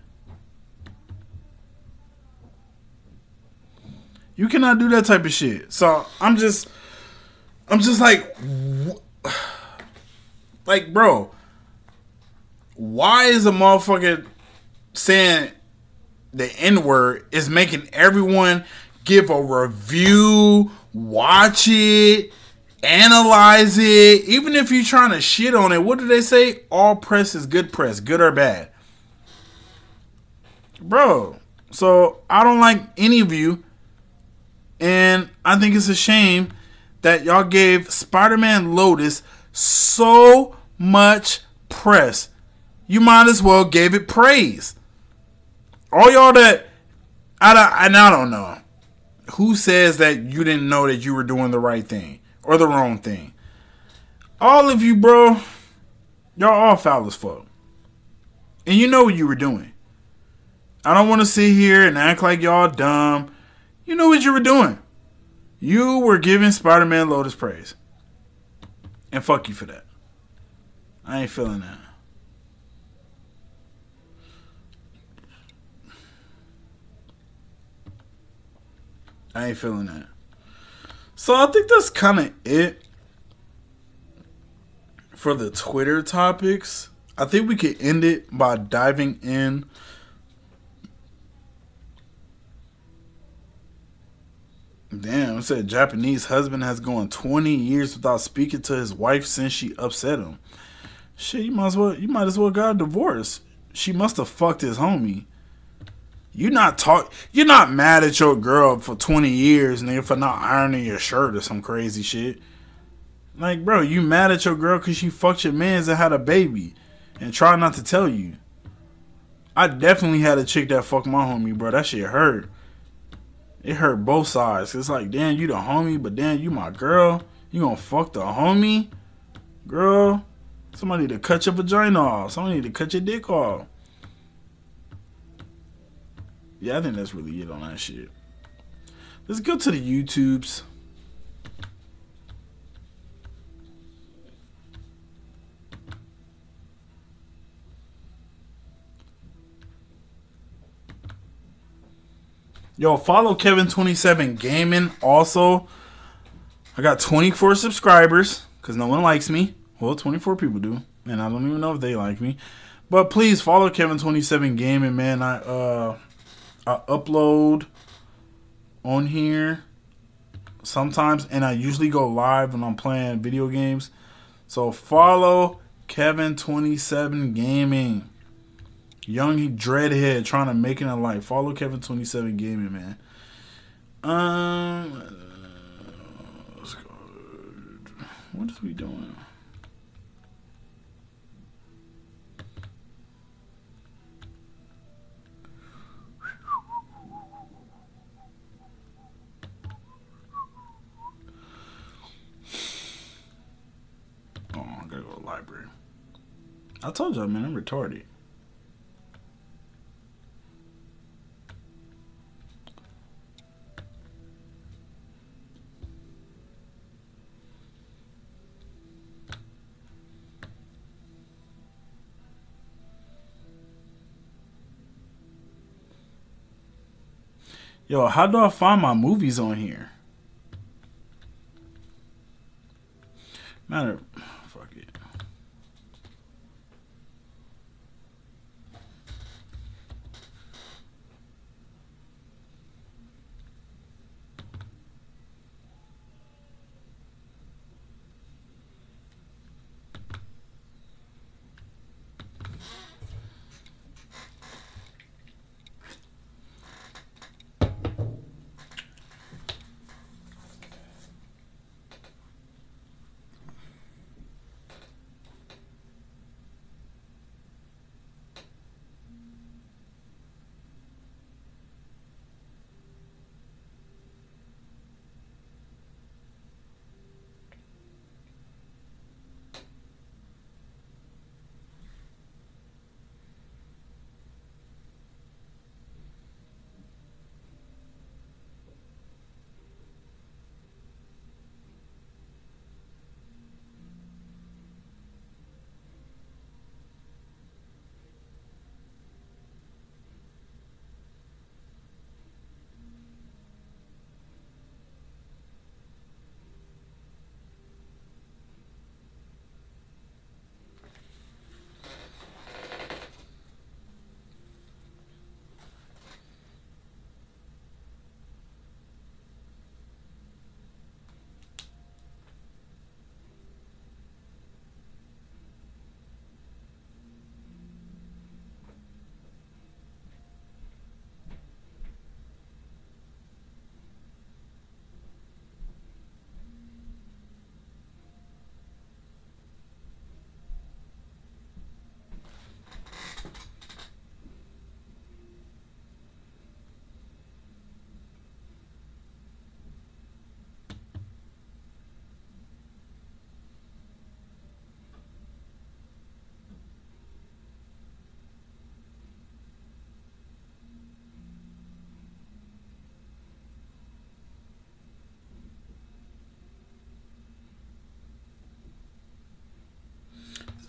You cannot do that type of shit. So I'm just, I'm just like, (sighs) like, bro, why is a motherfucker saying the N word is making everyone give a review, watch it, analyze it. Even if you're trying to shit on it, what do they say? All press is good press, good or bad. Bro, so I don't like any of you. And I think it's a shame that y'all gave Spider Man Lotus so much press. You might as well gave it praise. all y'all that I don't, and I don't know who says that you didn't know that you were doing the right thing or the wrong thing. All of you, bro, y'all all foul as fuck, and you know what you were doing. I don't want to sit here and act like y'all dumb. You know what you were doing. You were giving Spider-Man Lotus praise, and fuck you for that. I ain't feeling that. I ain't feeling that. So I think that's kind of it for the Twitter topics. I think we could end it by diving in. Damn, it said Japanese husband has gone 20 years without speaking to his wife since she upset him. Shit, you might as well you might as well got a divorce. She must have fucked his homie. You not talk. You're not mad at your girl for 20 years, nigga, for not ironing your shirt or some crazy shit. Like, bro, you mad at your girl because she fucked your mans and had a baby, and try not to tell you. I definitely had a chick that fucked my homie, bro. That shit hurt. It hurt both sides. It's like, damn, you the homie, but damn, you my girl. You gonna fuck the homie, girl? Somebody to cut your vagina off. Somebody to cut your dick off. Yeah, I think that's really it on that shit. Let's go to the YouTubes. Yo, follow Kevin27 Gaming. Also, I got 24 subscribers because no one likes me. Well, 24 people do, and I don't even know if they like me. But please follow Kevin27 Gaming, man. I uh I upload on here sometimes, and I usually go live when I'm playing video games. So follow Kevin27 Gaming. Young dreadhead trying to make it in life. Follow Kevin27 Gaming, man. Um. What is we doing? Library. I told y'all, man, I'm retarded. Yo, how do I find my movies on here? Matter.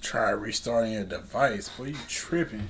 Try restarting your device. Boy, you tripping.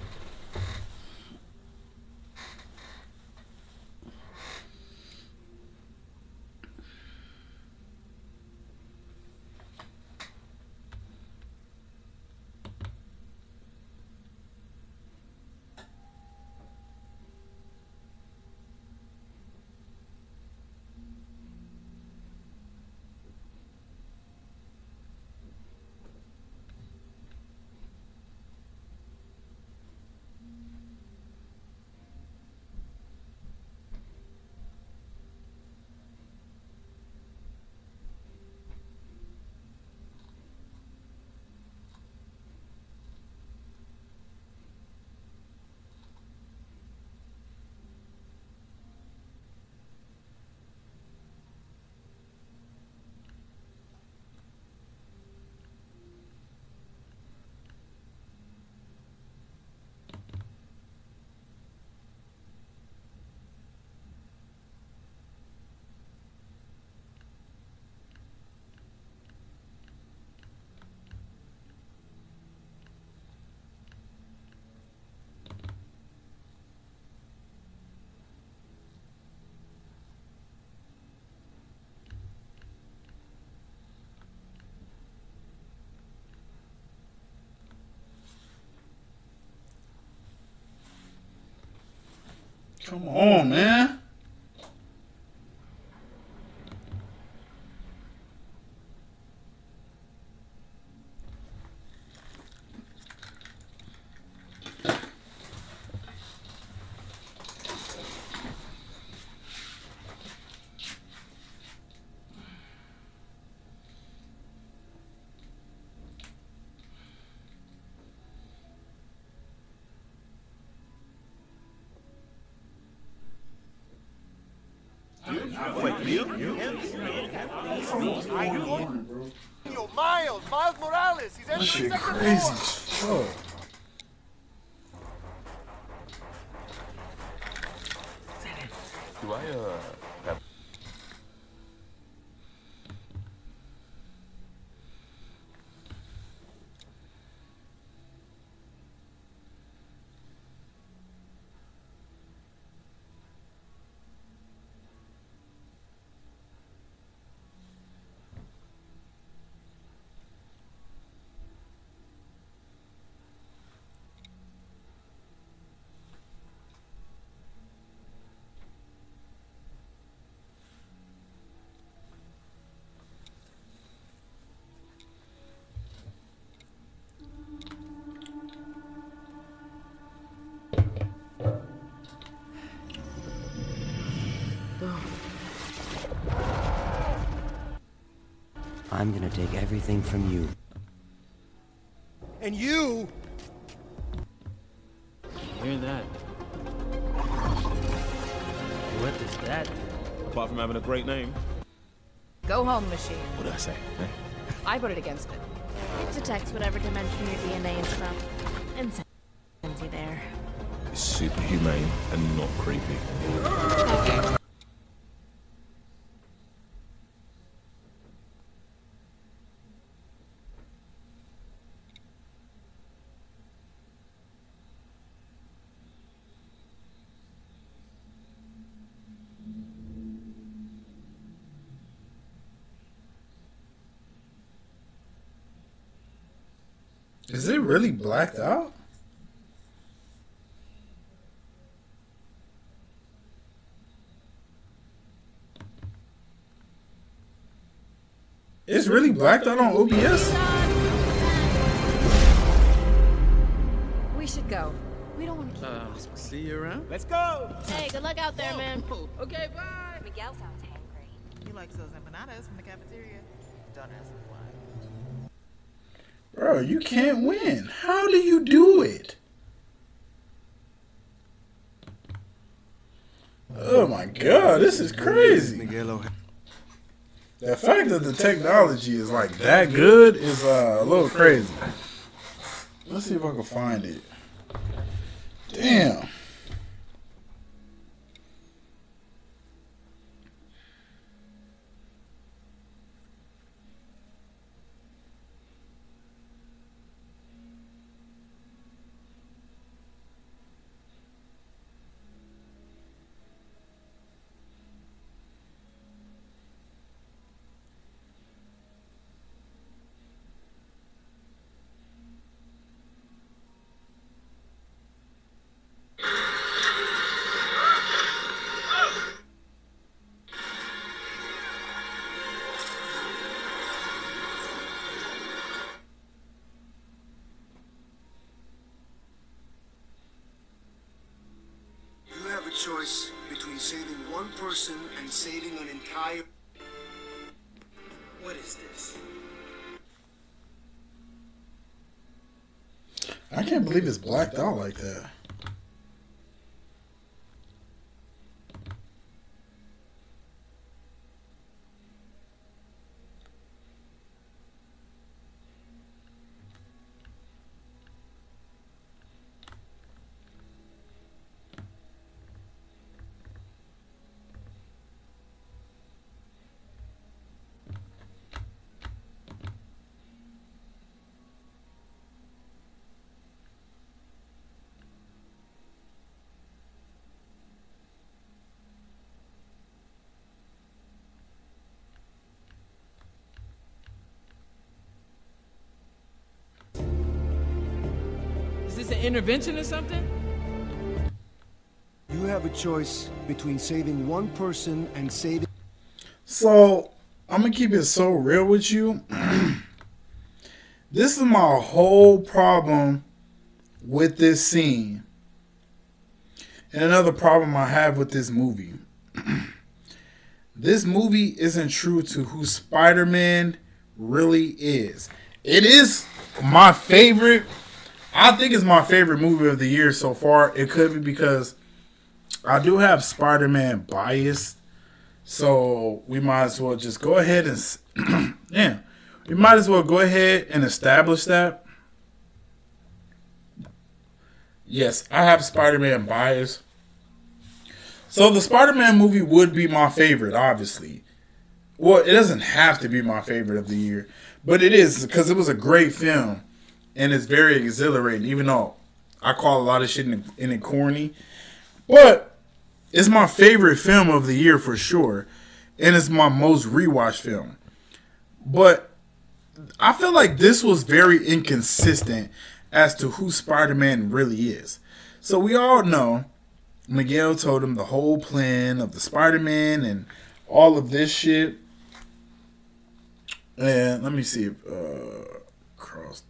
Come on, man. Yo, Miles, Miles Morales. He's That shit crazy I'm gonna take everything from you. And you. Hear that? What is that? Apart from having a great name. Go home, machine. What did I say? Eh? I voted against it. It detects whatever dimension your DNA is from. Insanity there. It's super humane and not creepy. Really blacked out? It's really blacked out on OBS? We should go. We don't want to keep Uh, see you around? Let's go! Hey, good luck out there, man. (laughs) Okay, bye. Miguel sounds angry. He likes those empanadas from the cafeteria. Don't ask me why. Bro, you can't win. How do you do it? Oh my god, this is crazy. The fact that the technology is like that good is uh, a little crazy. Let's see if I can find it. Damn. It's blacked out like that. Intervention or something? You have a choice between saving one person and saving. So I'm gonna keep it so real with you. (clears throat) this is my whole problem with this scene. And another problem I have with this movie. (clears throat) this movie isn't true to who Spider-Man really is. It is my favorite. I think it's my favorite movie of the year so far. It could be because I do have Spider-Man bias. So we might as well just go ahead and (clears throat) yeah, we might as well go ahead and establish that. Yes, I have Spider-Man bias. So the Spider-Man movie would be my favorite, obviously. Well, it doesn't have to be my favorite of the year, but it is because it was a great film and it's very exhilarating. Even though I call a lot of shit in, in it corny, but it's my favorite film of the year for sure, and it's my most rewatched film. But I feel like this was very inconsistent as to who Spider-Man really is. So we all know Miguel told him the whole plan of the Spider-Man and all of this shit. And let me see if uh cross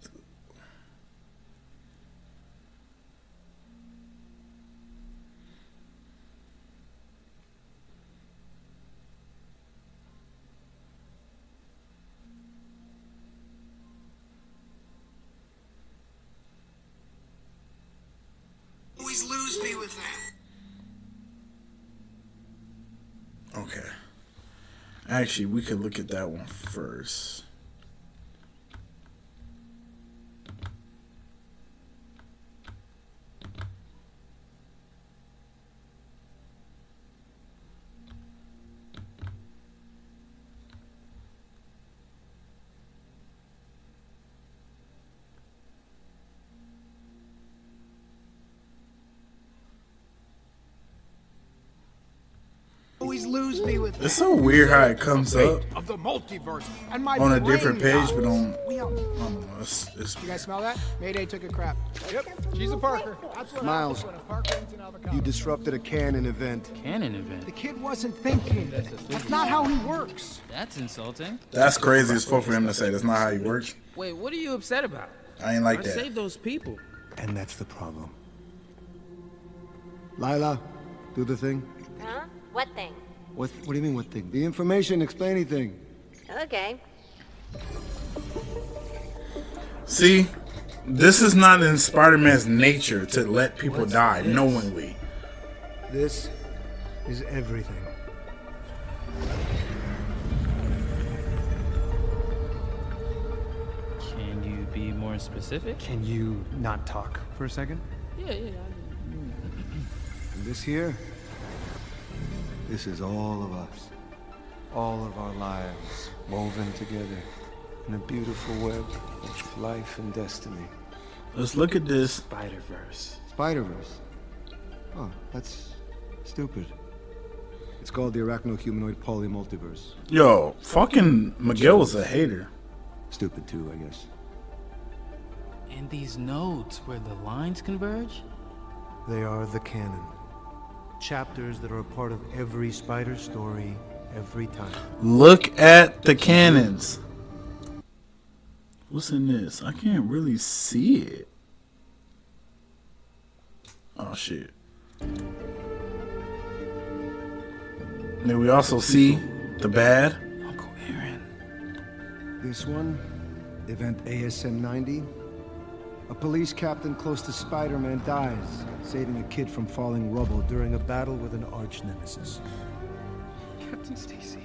Always lose me with that. Okay. Actually, we could look at that one first. Always lose me with It's so weird how it comes up Of the multiverse and my on a different page, but on We I all- don't know. It's, it's You guys smell that? Mayday took a crap. Yep, she's a Parker. That's what Miles, when a Parker eats an avocado. You disrupted a canon event. Canon event? The kid wasn't thinking. That's not how he works. That's insulting. that's crazy as fuck for him to say. That's not how he works. Wait, what are you upset about? I ain't like I that. saved those people. And that's the problem. Lyla, do the thing. Huh? What thing? What, what do you mean, what thing? The information, explain anything. Okay. See, this is not in Spider-Man's nature to let people What's die this? knowingly. This is everything. Can you be more specific? Can you not talk for a second? Yeah, yeah. And this here, this is all of us. All of our lives woven together in a beautiful web of life and destiny. Let's look at this. Spider Verse. Spider-Verse. Oh, that's stupid. It's called the Arachno-Humanoid Polymultiverse. Yo, fucking Miguel was a hater. Stupid too, I guess. And these nodes where the lines converge? They are the canon. Chapters that are a part of every spider story every time. Look at the canons. What's in this? I can't really see it. Oh shit. then we also see the bad. Uncle Aaron. This one, event ASM 90. A police captain close to Spider-Man dies, saving a kid from falling rubble during a battle with an arch nemesis. Captain Stacy.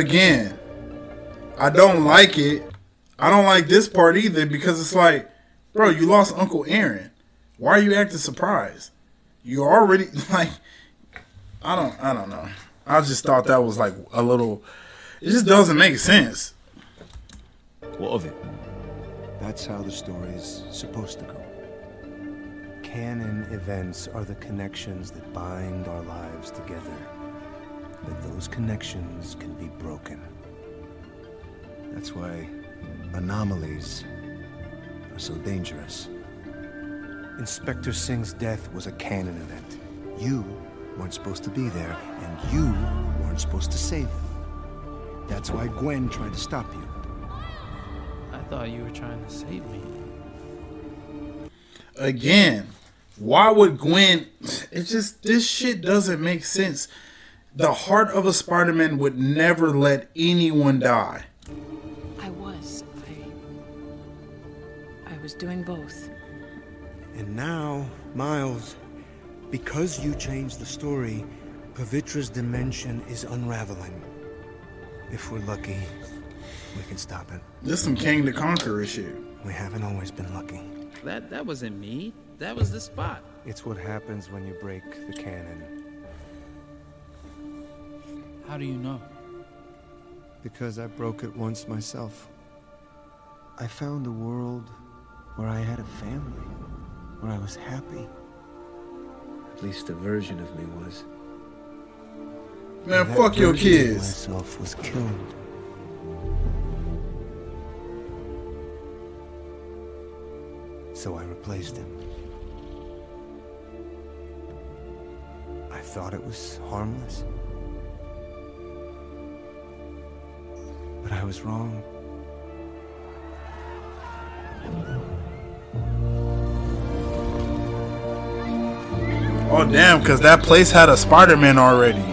Again, I don't like it. I don't like this part either because it's like, bro, you lost Uncle Aaron. Why are you acting surprised? You already (laughs) like, I don't, I don't know. I just thought that was like a little. It just doesn't make sense. What of it? That's how the story is supposed to go. Canon events are the connections that bind our lives together. But those connections can be broken. That's why anomalies are so dangerous. Inspector Singh's death was a canon event. You weren't supposed to be there, and you weren't supposed to save him. That's why Gwen tried to stop you. I thought you were trying to save me. Again, why would Gwen? It just this shit doesn't make sense. The heart of a Spider-Man would never let anyone die. I was. I. I was doing both. And now, Miles, because you changed the story, Pavitra's dimension is unraveling. If we're lucky, we can stop it. This some Kang the Conqueror issue. We haven't always been lucky. That that wasn't me. That was the spot. It's what happens when you break the canon. How do you know? Because I broke it once myself. I found a world where I had a family, where I was happy. At least a version of me was. Man, And fuck your kids. Myself was killed. So I replaced him. I thought it was harmless. But I was wrong. Oh damn, because that place had a Spider-Man already.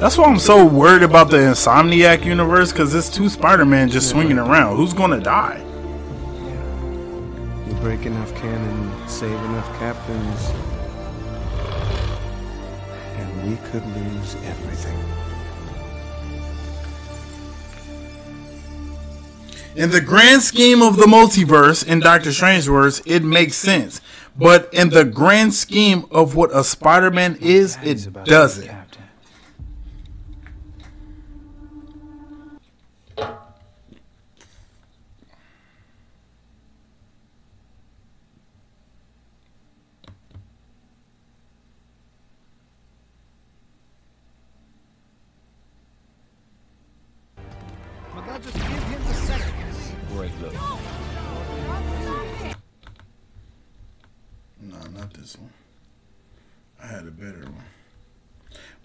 That's why I'm so worried about the Insomniac universe, because it's two Spider-Man just swinging around. Who's gonna die? You break enough canon, save enough captains, and we could lose everything. In the grand scheme of the multiverse, in Doctor Strange's words, it makes sense. But in the grand scheme of what a Spider-Man is, it doesn't.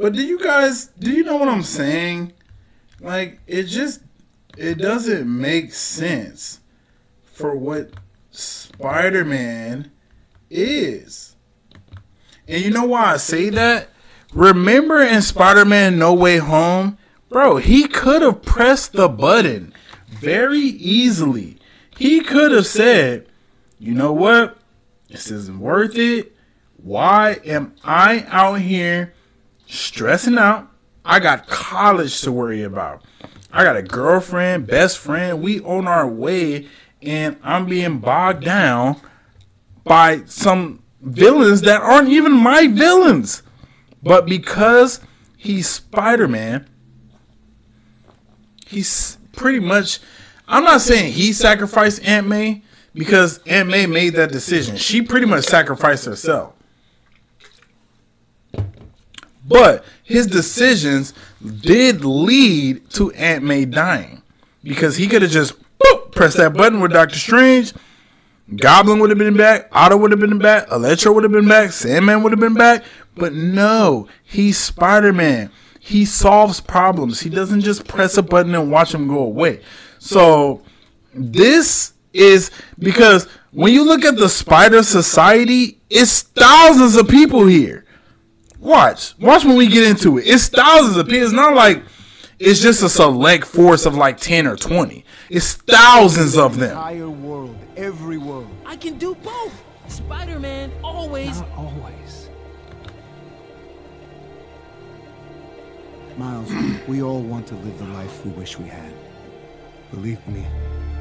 But do you guys do you know what I'm saying? Like it just it doesn't make sense for what Spider-Man is. And you know why I say that? Remember in Spider-Man No Way Home, bro, he could have pressed the button very easily. He could have said, "You know what? This isn't worth it. Why am I out here stressing out? I got college to worry about. I got a girlfriend, best friend. We on our way, and I'm being bogged down by some villains that aren't even my villains. But because he's Spider Man, he's pretty much. I'm not saying he sacrificed Aunt May because Aunt May made that decision. She pretty much sacrificed herself. But his decisions did lead to Aunt May dying because he could have just boop, pressed that button with Doctor Strange. Goblin would have been back, Otto would have been back, Electro would have been back, Sandman would have been back. But no, he's Spider Man. He solves problems. He doesn't just press a button and watch them go away. So this is because when you look at the Spider Society, it's thousands of people here. Watch. Watch when we get into it. It's thousands of people. It's not like it's just a select force of like 10 or 20. It's thousands of them. Entire world, every world. I can do both. Spider-Man always. Not always. Miles, we all want to live the life we wish we had. Believe me,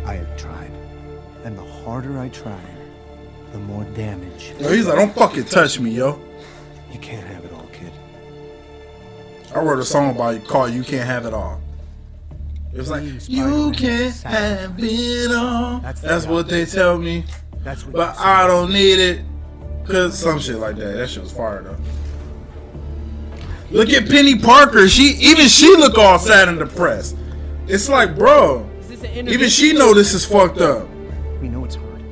I have tried. And the harder I try, the more damage. Yo, he's like, don't fucking touch me, yo. You can't have it all, kid. I wrote a song about it called You Can't Have It All. It was like, You can't have it all. That's, what they tell me. That's what But I don't need it. Cause some shit like that. That shit was fire though. Look at Penny Parker. She even she look all sad and depressed. It's like, bro, even she know this is fucked up. We know it's hard.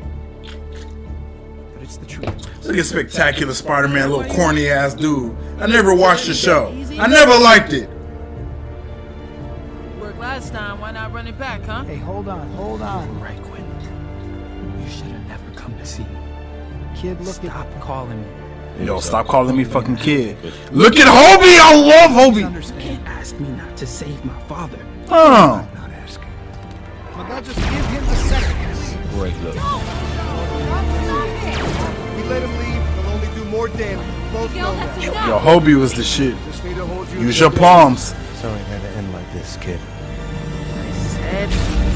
But it's the truth. Look at Spectacular Spider-Man, little corny ass dude. I never watched the show. I never liked it. Worked last time. Why not run it back, huh? Hey, hold on, hold on. Right, Quinn. You should have never come to see me. Kid, look Stop calling me. Yo, stop calling me fucking kid. Look at Hobie. I love Hobie. You can't ask me not to save my father. Oh. Not asking. Look, I'll just give him the second. Great look. We let him leave, he'll only do more damage. Both know. Yo, Hobie was the shit. Just need to hold you Use your palms. Sorry it had to end like this, kid. I said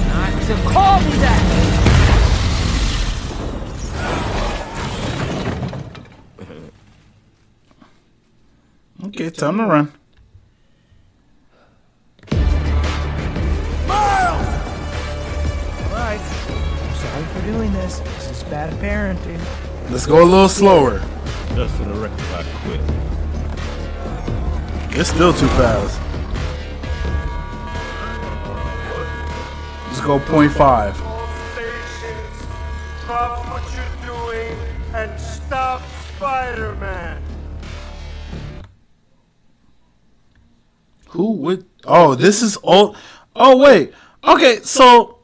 not to call me that. (laughs) Okay, time to run. Miles! Alright. I'm sorry for doing this. This is bad parenting. Let's go a little slower. Just for the record, I quit. It's still too fast. Let's go 0.5. Stop what you're doing and stop Spider-Man. Who would? Oh, this is old. Oh wait. Okay, so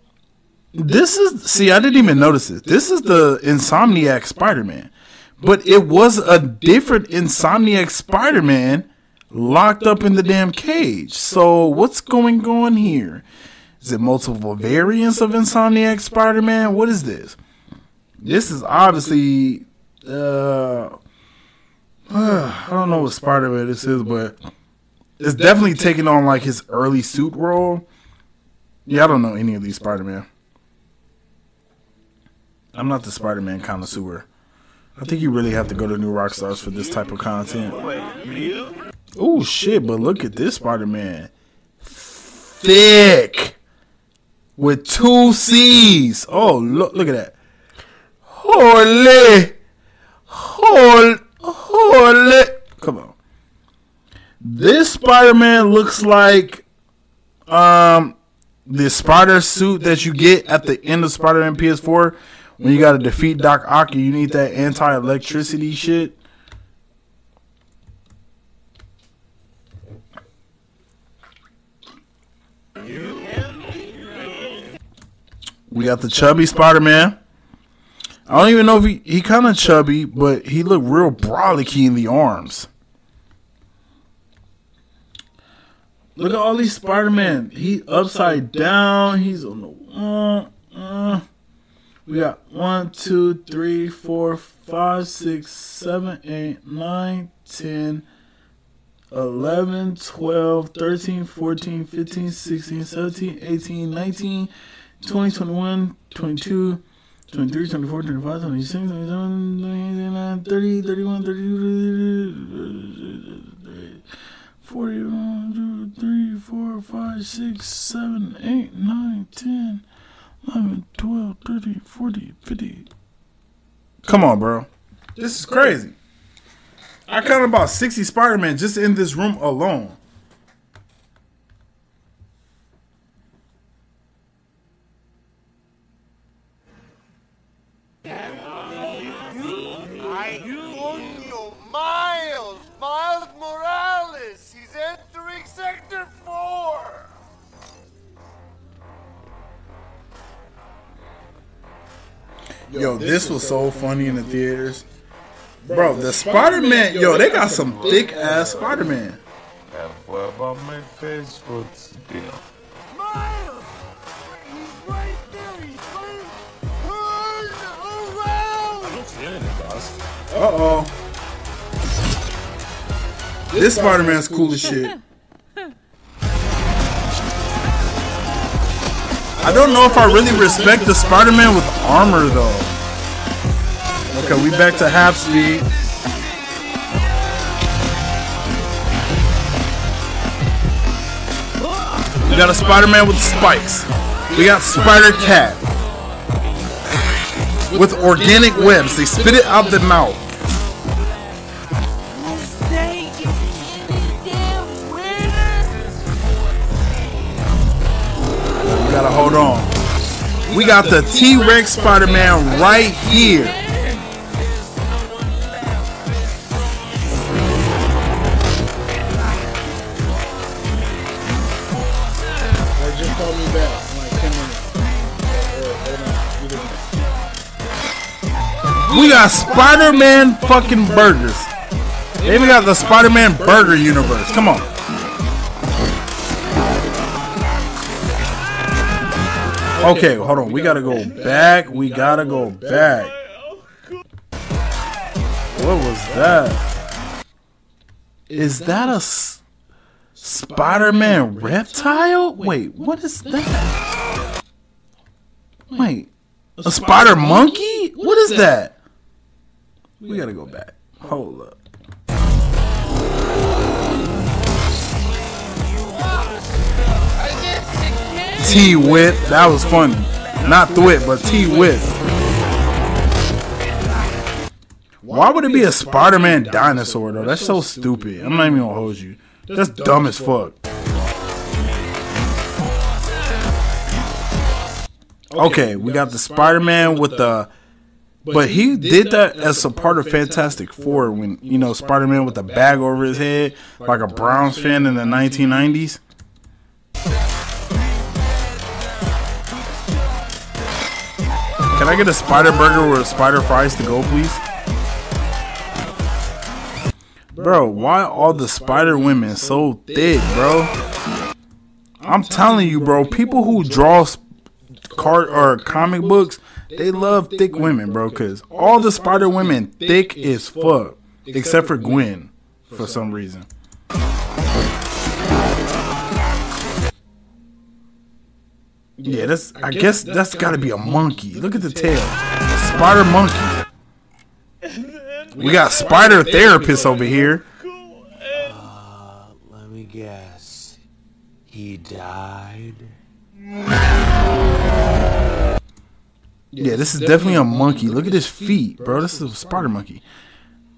this is. See, I didn't even notice this. This is the Insomniac Spider-Man, but it was a different Insomniac Spider-Man locked up in the damn cage. So what's going on here? Is it multiple variants of Insomniac Spider-Man? What is this? This is obviously. Uh, (sighs) I don't know what Spider-Man this is, but it's definitely taking on like his early suit role. Yeah, I don't know any of these Spider Man. I'm not the Spider Man connoisseur. I think you really have to go to New Rockstars for this type of content. Oh shit! But look at this Spider Man, thick with two C's. Oh look! Look at that. Holy, holy, holy! Come on. This Spider-Man looks like um the spider suit that you get at the end of Spider-Man PS4 when you gotta defeat Doc Ock you need that anti-electricity shit. We got the chubby Spider-Man. I don't even know if he he kind of chubby, but he looked real brolicky in the arms. Look at all these Spider Man. He upside down. He's on the. Uh, uh. We got one, two, three, four, five, six, seven, eight, nine, ten, eleven, twelve, thirteen, fourteen, fifteen, sixteen, seventeen, eighteen, nineteen, twenty, twenty-one, twenty-two. 23, 24, 25, 26, 27, 29, 30, 31, 32, 41, 2, 3, 4, 5, 6, 7, 8, 9, 10, 11, 12, 30, 40, 50. Come on, bro. This is crazy. I counted about 60 Spider Man just in this room alone. Yo, this was so funny in the theaters. Bro, the Spider Man, yo, they got some thick ass Spider Man. My face? What's the deal? Miles! He's right there! He's right Turn around! I don't see anything, boss. Uh oh. This Spider Man's cool as shit. I don't know if I really respect the Spider Man with armor though. Okay, we back to half speed. We got a Spider Man with spikes. We got Spider Cat with organic webs. They spit it out the mouth. We got the T Rex Spider Man right here. Just call me back in like 10 minutes. We got Spider Man fucking burgers. They even got the Spider Man burger universe. Come on. Okay, hold on. We gotta go back. We gotta go back. What was that? Is that a Spider-Man reptile? Wait, what is that? Wait, a spider monkey? What is that? We gotta go back. Hold up. T Wit. That was funny. Not Thwit, but T Wit. Why would it be a Spider Man dinosaur, though? That's so stupid. I'm not even gonna hold you. That's dumb as fuck. Okay, we got the Spider Man with the. But he did that as a part of Fantastic Four when, you know, Spider Man with a bag over his head, like a Browns fan in the 1990s. Can I get a spider burger with spider fries to go, please? Bro, why are all the spider women so thick, bro? I'm telling you, bro. People who draw card or comic books, they love thick women, bro. Cause all the spider women thick as fuck, except for Gwen, for some reason. Yeah, that's. I guess that's got to be a monkey. Look at the tail, spider monkey. We got spider therapists over here. Uh, let me guess. He died? Yeah, this is definitely a monkey. Look at his feet, bro. This is a spider monkey.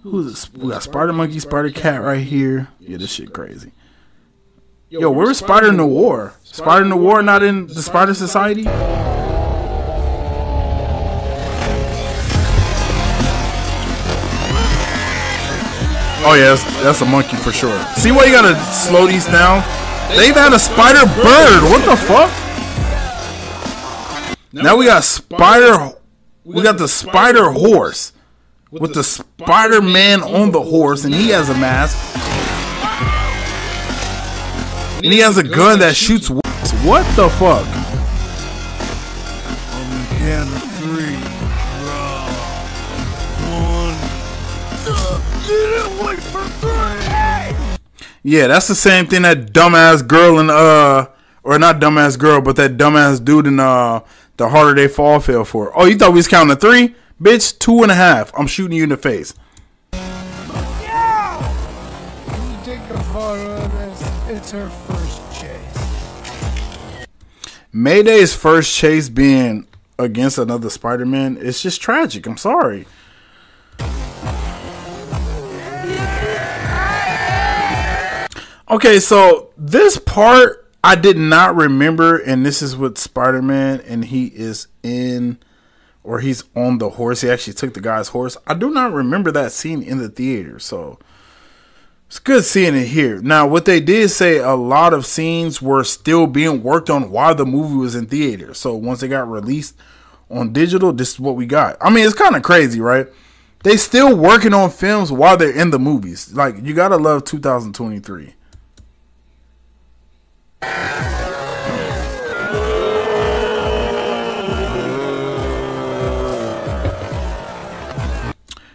Who's this? We got spider monkey, spider cat right here. Yeah, this shit crazy. Yo, where's Spider Noir? Spider Noir not in the Spider Society? Oh yeah, that's, that's a monkey for sure. See why you gotta slow these down? They've had a spider bird. What the fuck? Now we got spider. We got the spider horse with the Spider Man on the horse, and he has a mask. And he has a gun that shoots. w- What the fuck? Count of three. One. Get away from three! Yeah, that's the same thing that dumbass girl in uh, or not dumbass girl, but that dumbass dude in uh, the harder they fall fell for. Oh, you thought we was counting to three, bitch? Two and a half. I'm shooting you in the face. Yeah! You take a photo of this. It's her first chase. Mayday's first chase being against another Spider-Man, it's just tragic. I'm sorry. Okay, so this part I did not remember, and this is with Spider Man, and he is in, or he's on the horse. He actually took the guy's horse. I do not remember that scene in the theater, so it's good seeing it here. Now, what they did say, a lot of scenes were still being worked on while the movie was in theater. So once it got released on digital, this is what we got. I mean, it's kind of crazy, right? They still working on films while they're in the movies. Like you gotta love 2023.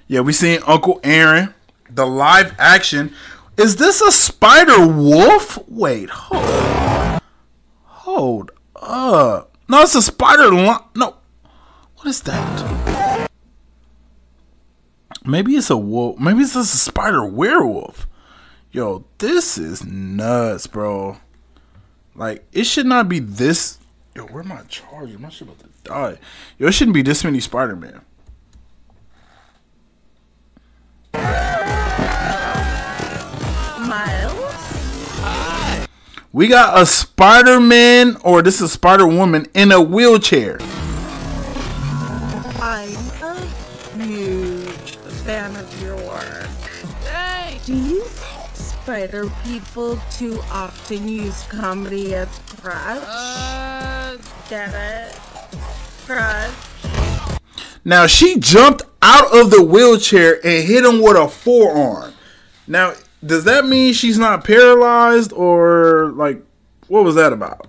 Yeah, we seen Uncle Aaron, the live action. Is this a Spider Wolf? Wait, hold, hold up. No, it's a Spider. Lo- no, what is that? Maybe it's a wolf. Maybe it's just a Spider Werewolf. Yo, this is nuts, bro. Like, it should not be this. Yo, where my charger? My shit about to die. Yo, it shouldn't be this many Spider Man. We got a Spider Man, or this is Spider Woman, in a wheelchair. I'm a huge fan of your work. Hey. Do you think spider people too often use comedy as crutch? Uh, Get it? Crutch. Now, she jumped out of the wheelchair and hit him with a forearm. Now, does that mean she's not paralyzed, or like, what was that about?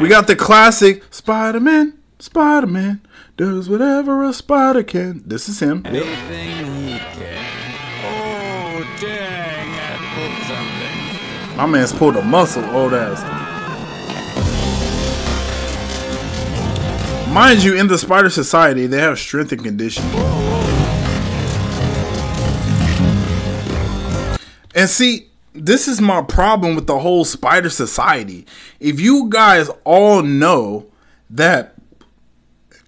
We got the classic Spider Man, Spider Man does whatever a spider can. This is him. Yep. Anything he can. Oh, dang, I pulled something. My man's pulled a muscle, old ass. Mind you, in the Spider Society, they have strength and conditioning. And see, this is my problem with the whole Spider Society. If you guys all know that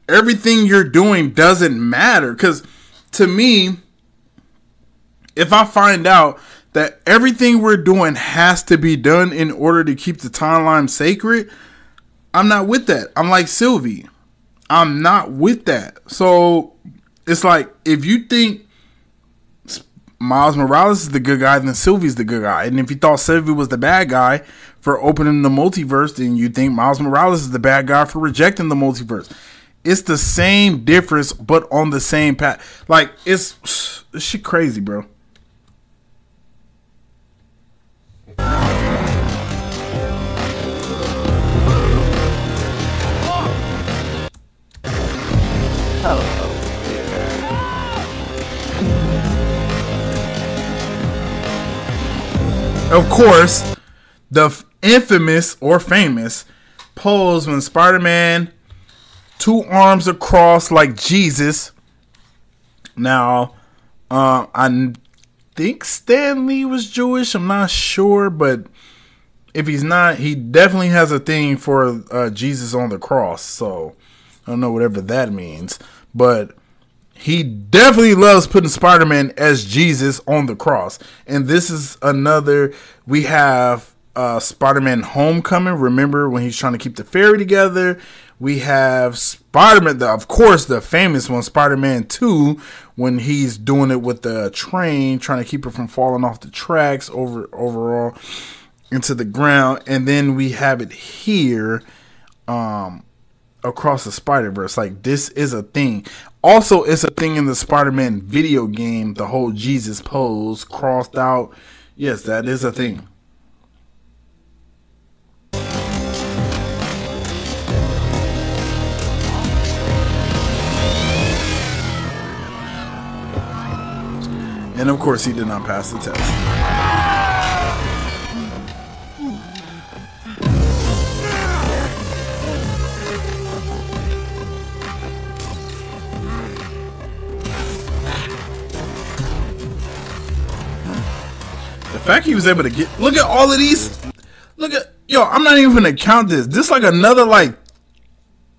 everything you're doing doesn't matter, because to me, if I find out that everything we're doing has to be done in order to keep the timeline sacred, I'm not with that. I'm like Sylvie. I'm not with that. So it's like if you think Miles Morales is the good guy, then Sylvie's the good guy. And if you thought Sylvie was the bad guy for opening the multiverse, then you think Miles Morales is the bad guy for rejecting the multiverse. It's the same difference, but on the same path. Like it's, (sighs) shit crazy, bro. Of course, the infamous or famous pose when Spider Man, two arms across like Jesus. Now, uh, I think Stan Lee was Jewish. I'm not sure, but if he's not, he definitely has a thing for uh, Jesus on the cross. So I don't know whatever that means, but he definitely loves putting Spider-Man as Jesus on the cross. And this is another we have uh Spider-Man Homecoming. Remember when he's trying to keep the ferry together? We have Spider-Man, the, of course, the famous one, Spider-Man 2, when he's doing it with the train, trying to keep it from falling off the tracks over overall into the ground. And then we have it here um across the Spider Verse. Like this is a thing. Also, it's a thing in the Spider Man video game. The whole Jesus pose crossed out. Yes, that is a thing. And of course, he did not pass the test. Fact he was able to get look at all of these Look at yo. I'm not even gonna count this. This like another like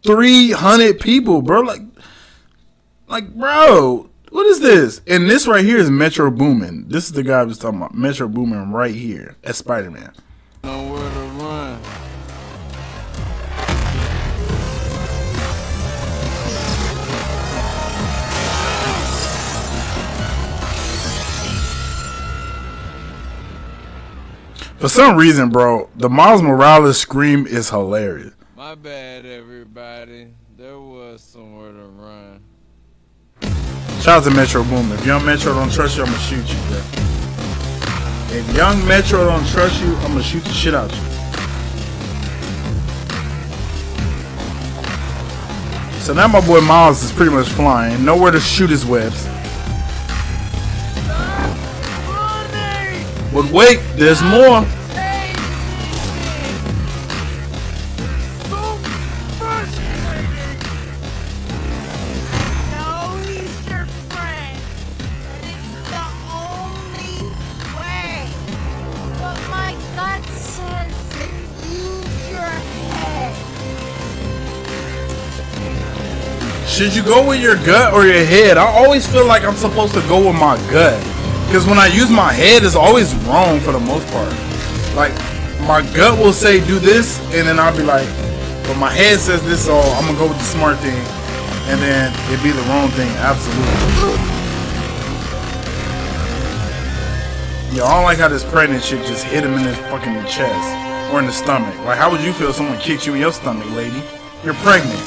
three hundred people, bro. Like, like, bro, what is this? And this right here is Metro Boomin. This is the guy I was talking about. Metro Boomin right here as Spider Man. Nowhere For some reason, bro, the Miles Morales scream is hilarious. My bad, everybody. There was somewhere to run. Shout out to Metro Boomin. If young Metro don't trust you, I'm gonna shoot you, bro. If young Metro don't trust you, I'm gonna shoot the shit out you. So now my boy Miles is pretty much flying, nowhere to shoot his webs. But wait, there's more. Should you go with your gut or your head? I always feel like I'm supposed to go with my gut. Because when I use my head, it's always wrong for the most part. Like, my gut will say do this, and then I'll be like, but my head says this, so I'm to go with the smart thing. And then it'd be the wrong thing, absolutely. Yo, I don't like how this pregnant chick just hit him in his fucking chest or in the stomach. Like, how would you feel if someone kicked you in your stomach, lady? You're pregnant.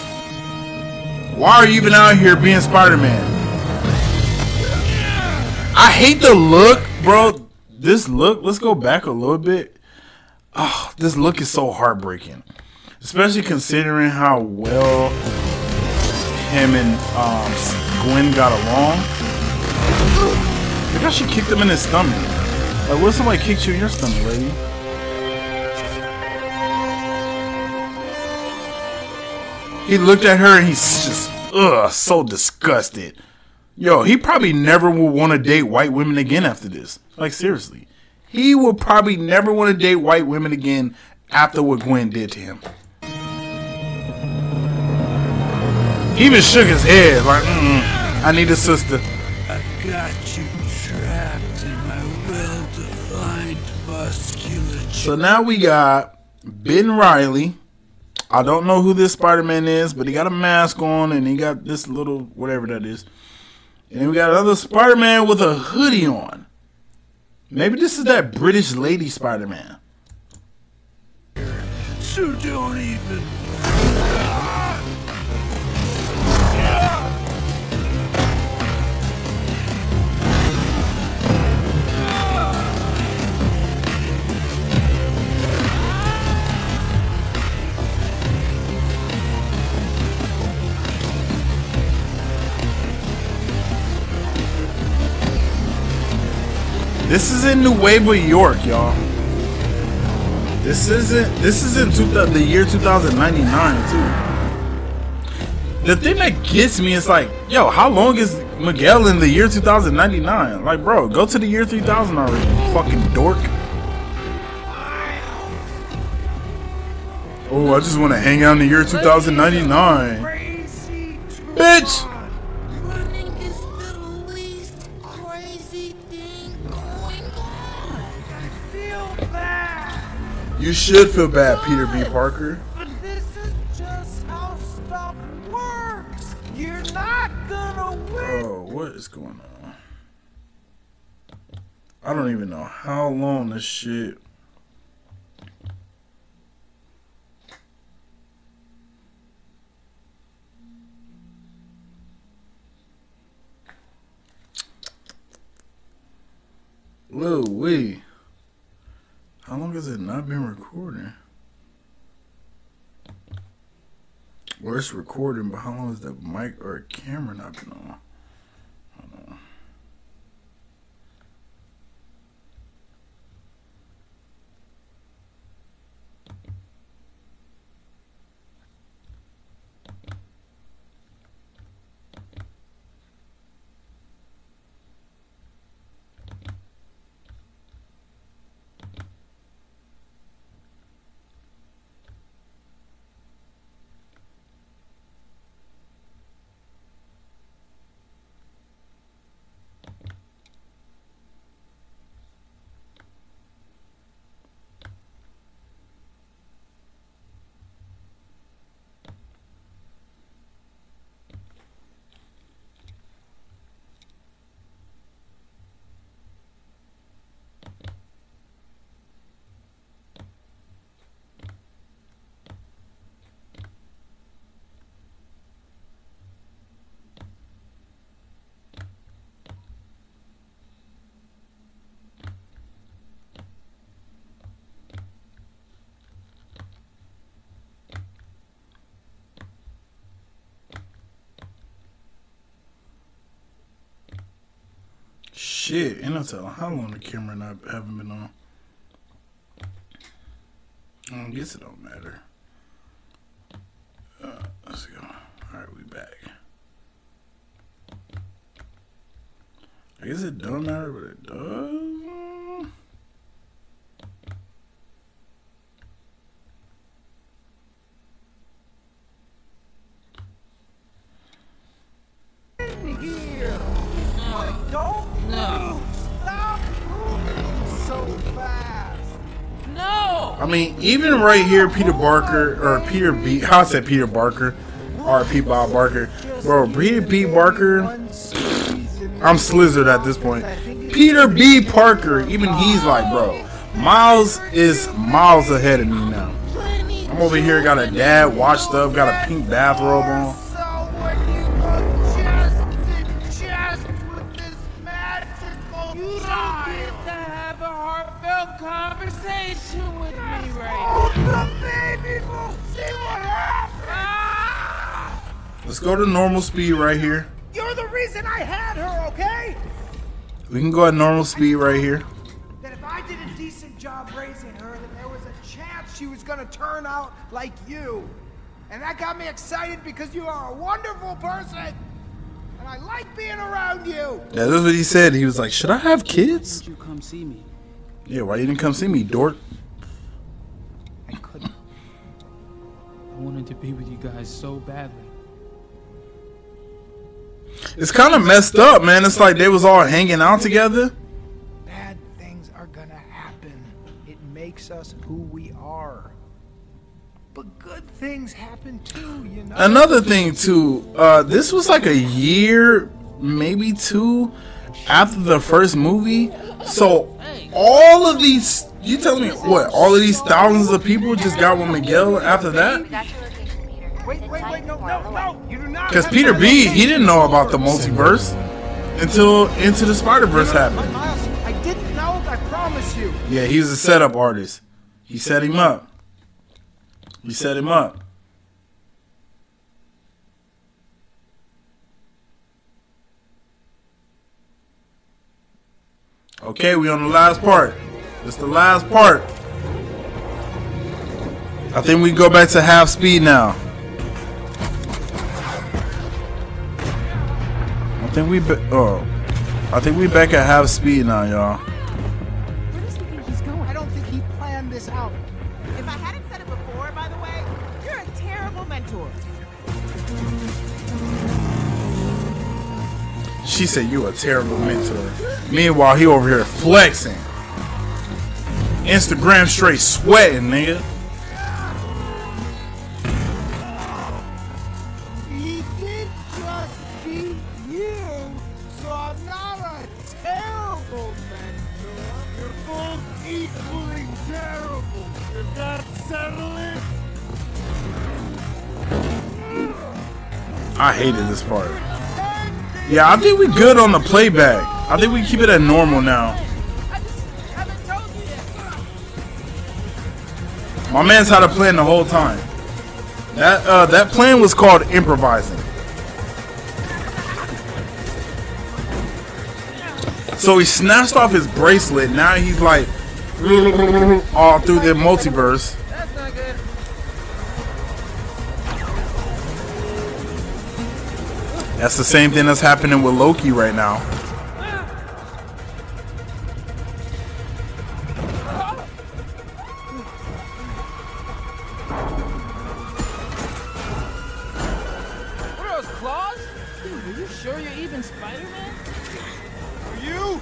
Why are you even out here being Spider-Man? I hate the look, bro. This look, let's go back a little bit. Oh, this look is so heartbreaking. Especially considering how well him and um, Gwen got along. Look how she kicked him in his stomach. Like, what if somebody kicked you in your stomach, lady? He looked at her and he's just, ugh, so disgusted. Yo, he probably never will want to date white women again after this. Like, seriously. He will probably never want to date white women again after what Gwen did to him. He even shook his head, like, mm I need a sister. I got you trapped in my well-defined musculature. So now we got Ben Reilly. I don't know who this Spider Man is, but he got a mask on and he got this little whatever that is. And then we got another Spider Man with a hoodie on. Maybe this is that British lady Spider Man. So don't even. This is in Nueva York, y'all. This isn't. This is in two, the year 2099 too. The thing that gets me is like, yo, how long is Miguel in the year 2099? Like, bro, go to the year 3000 already, fucking dork. Oh, I just want to hang out in the year 2099. Bitch! You should feel bad, Peter B. Parker. But This is just how stuff works. You're not gonna win. Oh, what is going on? I don't even know how long this shit. Lil Wee. How long has it not been recording? Or it's recording, but how long has the mic or camera not been on? Shit, ain't no telling how long the camera not haven't been on. I guess it don't matter. Uh, let's go. All right, we back. I guess it don't matter, but it does. Even right here, Peter Barker or Peter B. How I said Peter Barker, R.P. Bob Barker, bro. Peter B. Barker. I'm slizzard at this point. Peter B. Parker, even he's like, bro, Miles is miles ahead of me now. I'm over here, got a dad washed up, got a pink bathrobe on. Let's go to normal speed right here. You're the reason I had her, okay? We can go at normal speed right here. That if I did a decent job raising her, that there was a chance she was gonna turn out like you. And that got me excited because you are a wonderful person. And I like being around you. Yeah, that's what he said. He was like, "Should I have kids?" You come see me. Yeah, why you didn't come see me, dork? I couldn't. I wanted to be with you guys so badly. It's kind of messed up, man. It's like they was all hanging out together. Bad things are gonna happen. It makes us who we are. But good things happen too, you know. Another thing too, uh, this was like a year, maybe two, after the first movie. So all of these, you telling me what? All of these thousands of people just got with Miguel after that? Wait, wait, wait, no, no, no. You do not. Because Peter B, he didn't know about the multiverse until Into the Spider Verse happened. Miles, I didn't know. I promise you. Yeah, he's a setup artist. He set him up. He set him up. Okay, we on the last part. It's the last part. I think we go back to half speed now. I think we be- oh, I think we back at half speed now, y'all. I don't think he planned this out. If I hadn't said it before, by the way, you're a terrible mentor. She said you a terrible mentor. Meanwhile, he over here flexing. Instagram straight sweating, nigga. I hated this part. Yeah, I think we're good on the playback. I think we keep it at normal now. My man's had a plan the whole time. That uh, that plan was called improvising. So he snatched off his bracelet. Now he's like all through the multiverse. That's the same thing that's happening with Loki right now. What are those claws? Dude, are you sure you're even Spider-Man? Are you?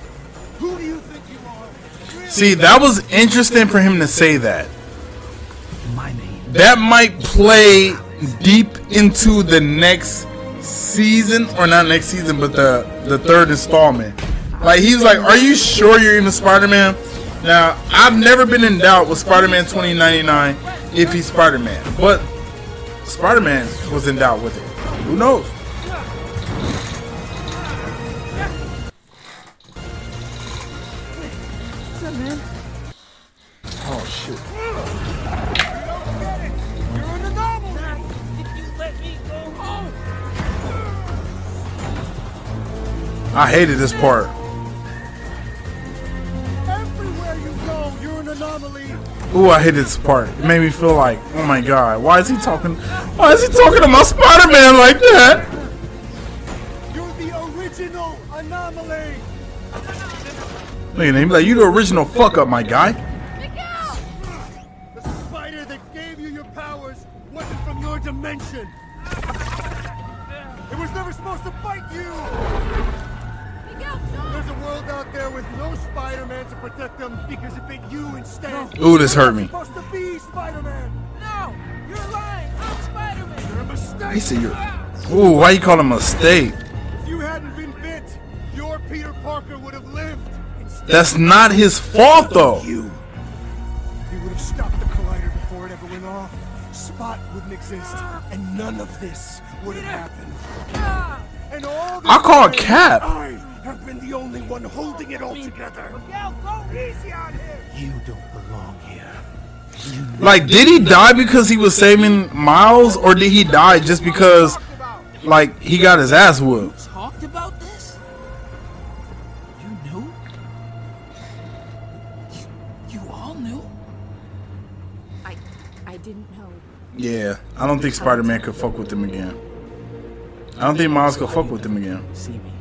Who do you think you are? See, that was interesting for him to say that. That might play deep into the next season, or not next season, but the the third installment. Like he's like, "Are you sure you're even Spider-Man?" Now, I've never been in doubt with Spider-Man 2099 if he's Spider-Man, but Spider-Man was in doubt with it. Who knows? I hated this part. Ooh, I hated this part. It made me feel like, oh my god, why is he talking? Why is he talking to my Spider-Man like that? You're the original anomaly. Look at him, like you the original fuck up, my guy. You're a mistake. He said you're. Ooh, why you call him a mistake? If you hadn't been bit, your Peter Parker would have lived. Instead, That's not his fault though. You. You would have stopped the collider before it ever went off. Spot wouldn't exist, and none of this would have happened. And all I call time, Cap. I have been the only one holding it all together. Miguel, go easy on him. You don't belong here. Like, did he die because he was saving Miles, or did he die just because, like, he got his ass whooped? Talked about this? You knew? You, you all knew? I I didn't know. Yeah, I don't think Spider-Man could fuck with him again. I don't think Miles could fuck with him again. See me.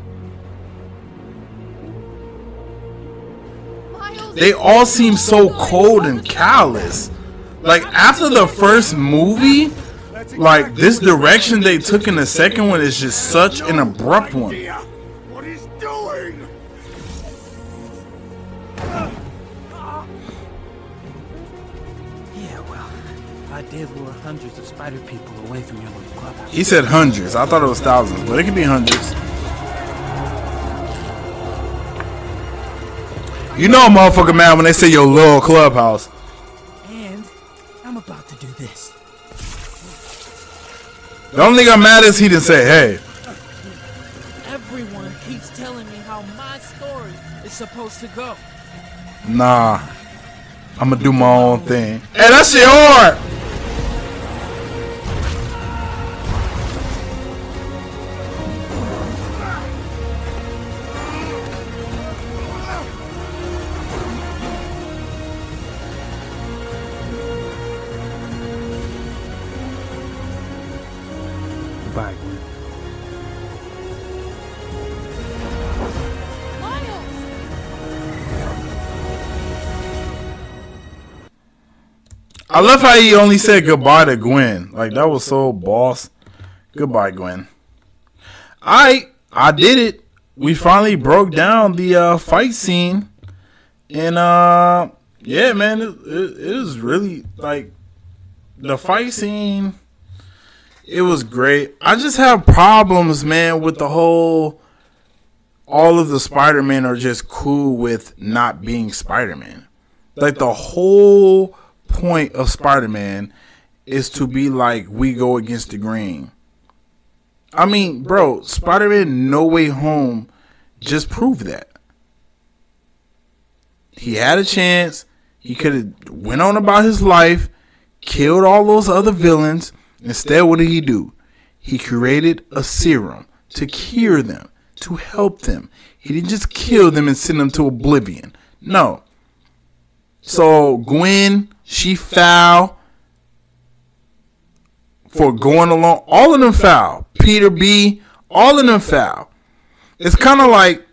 They all seem so cold and callous. Like after the first movie, like this direction they took in the second one is just such an abrupt one. What he's doing? Yeah, well, I did lure hundreds of spider people away from your little clubhouse. He said hundreds. I thought it was thousands, but it could be hundreds. You know a motherfucker mad when they say your little clubhouse. The only thing I'm mad is he didn't say, hey. Everyone keeps telling me how my story is supposed to go. Nah. I'm gonna do my own thing. Hey, that shit hard! I love how he only said goodbye to Gwen. Like that was so boss. Goodbye, Gwen. I I did it. We finally broke down the uh, fight scene, and uh, yeah, man, it, it, it was really like the fight scene. It was great. I just have problems, man, with the whole. All of the Spider Man are just cool with not being Spider Man. Like the whole point of Spider Man is to be like we go against the grain. I mean, bro, Spider Man No Way Home just proved that. He had a chance. He could have went on about his life, killed all those other villains. Instead, what did he do? He created a serum to cure them, to help them. He didn't just kill them and send them to oblivion. No. So Gwen, she foul for going along. All of them foul. Peter B, all of them foul. It's kind of like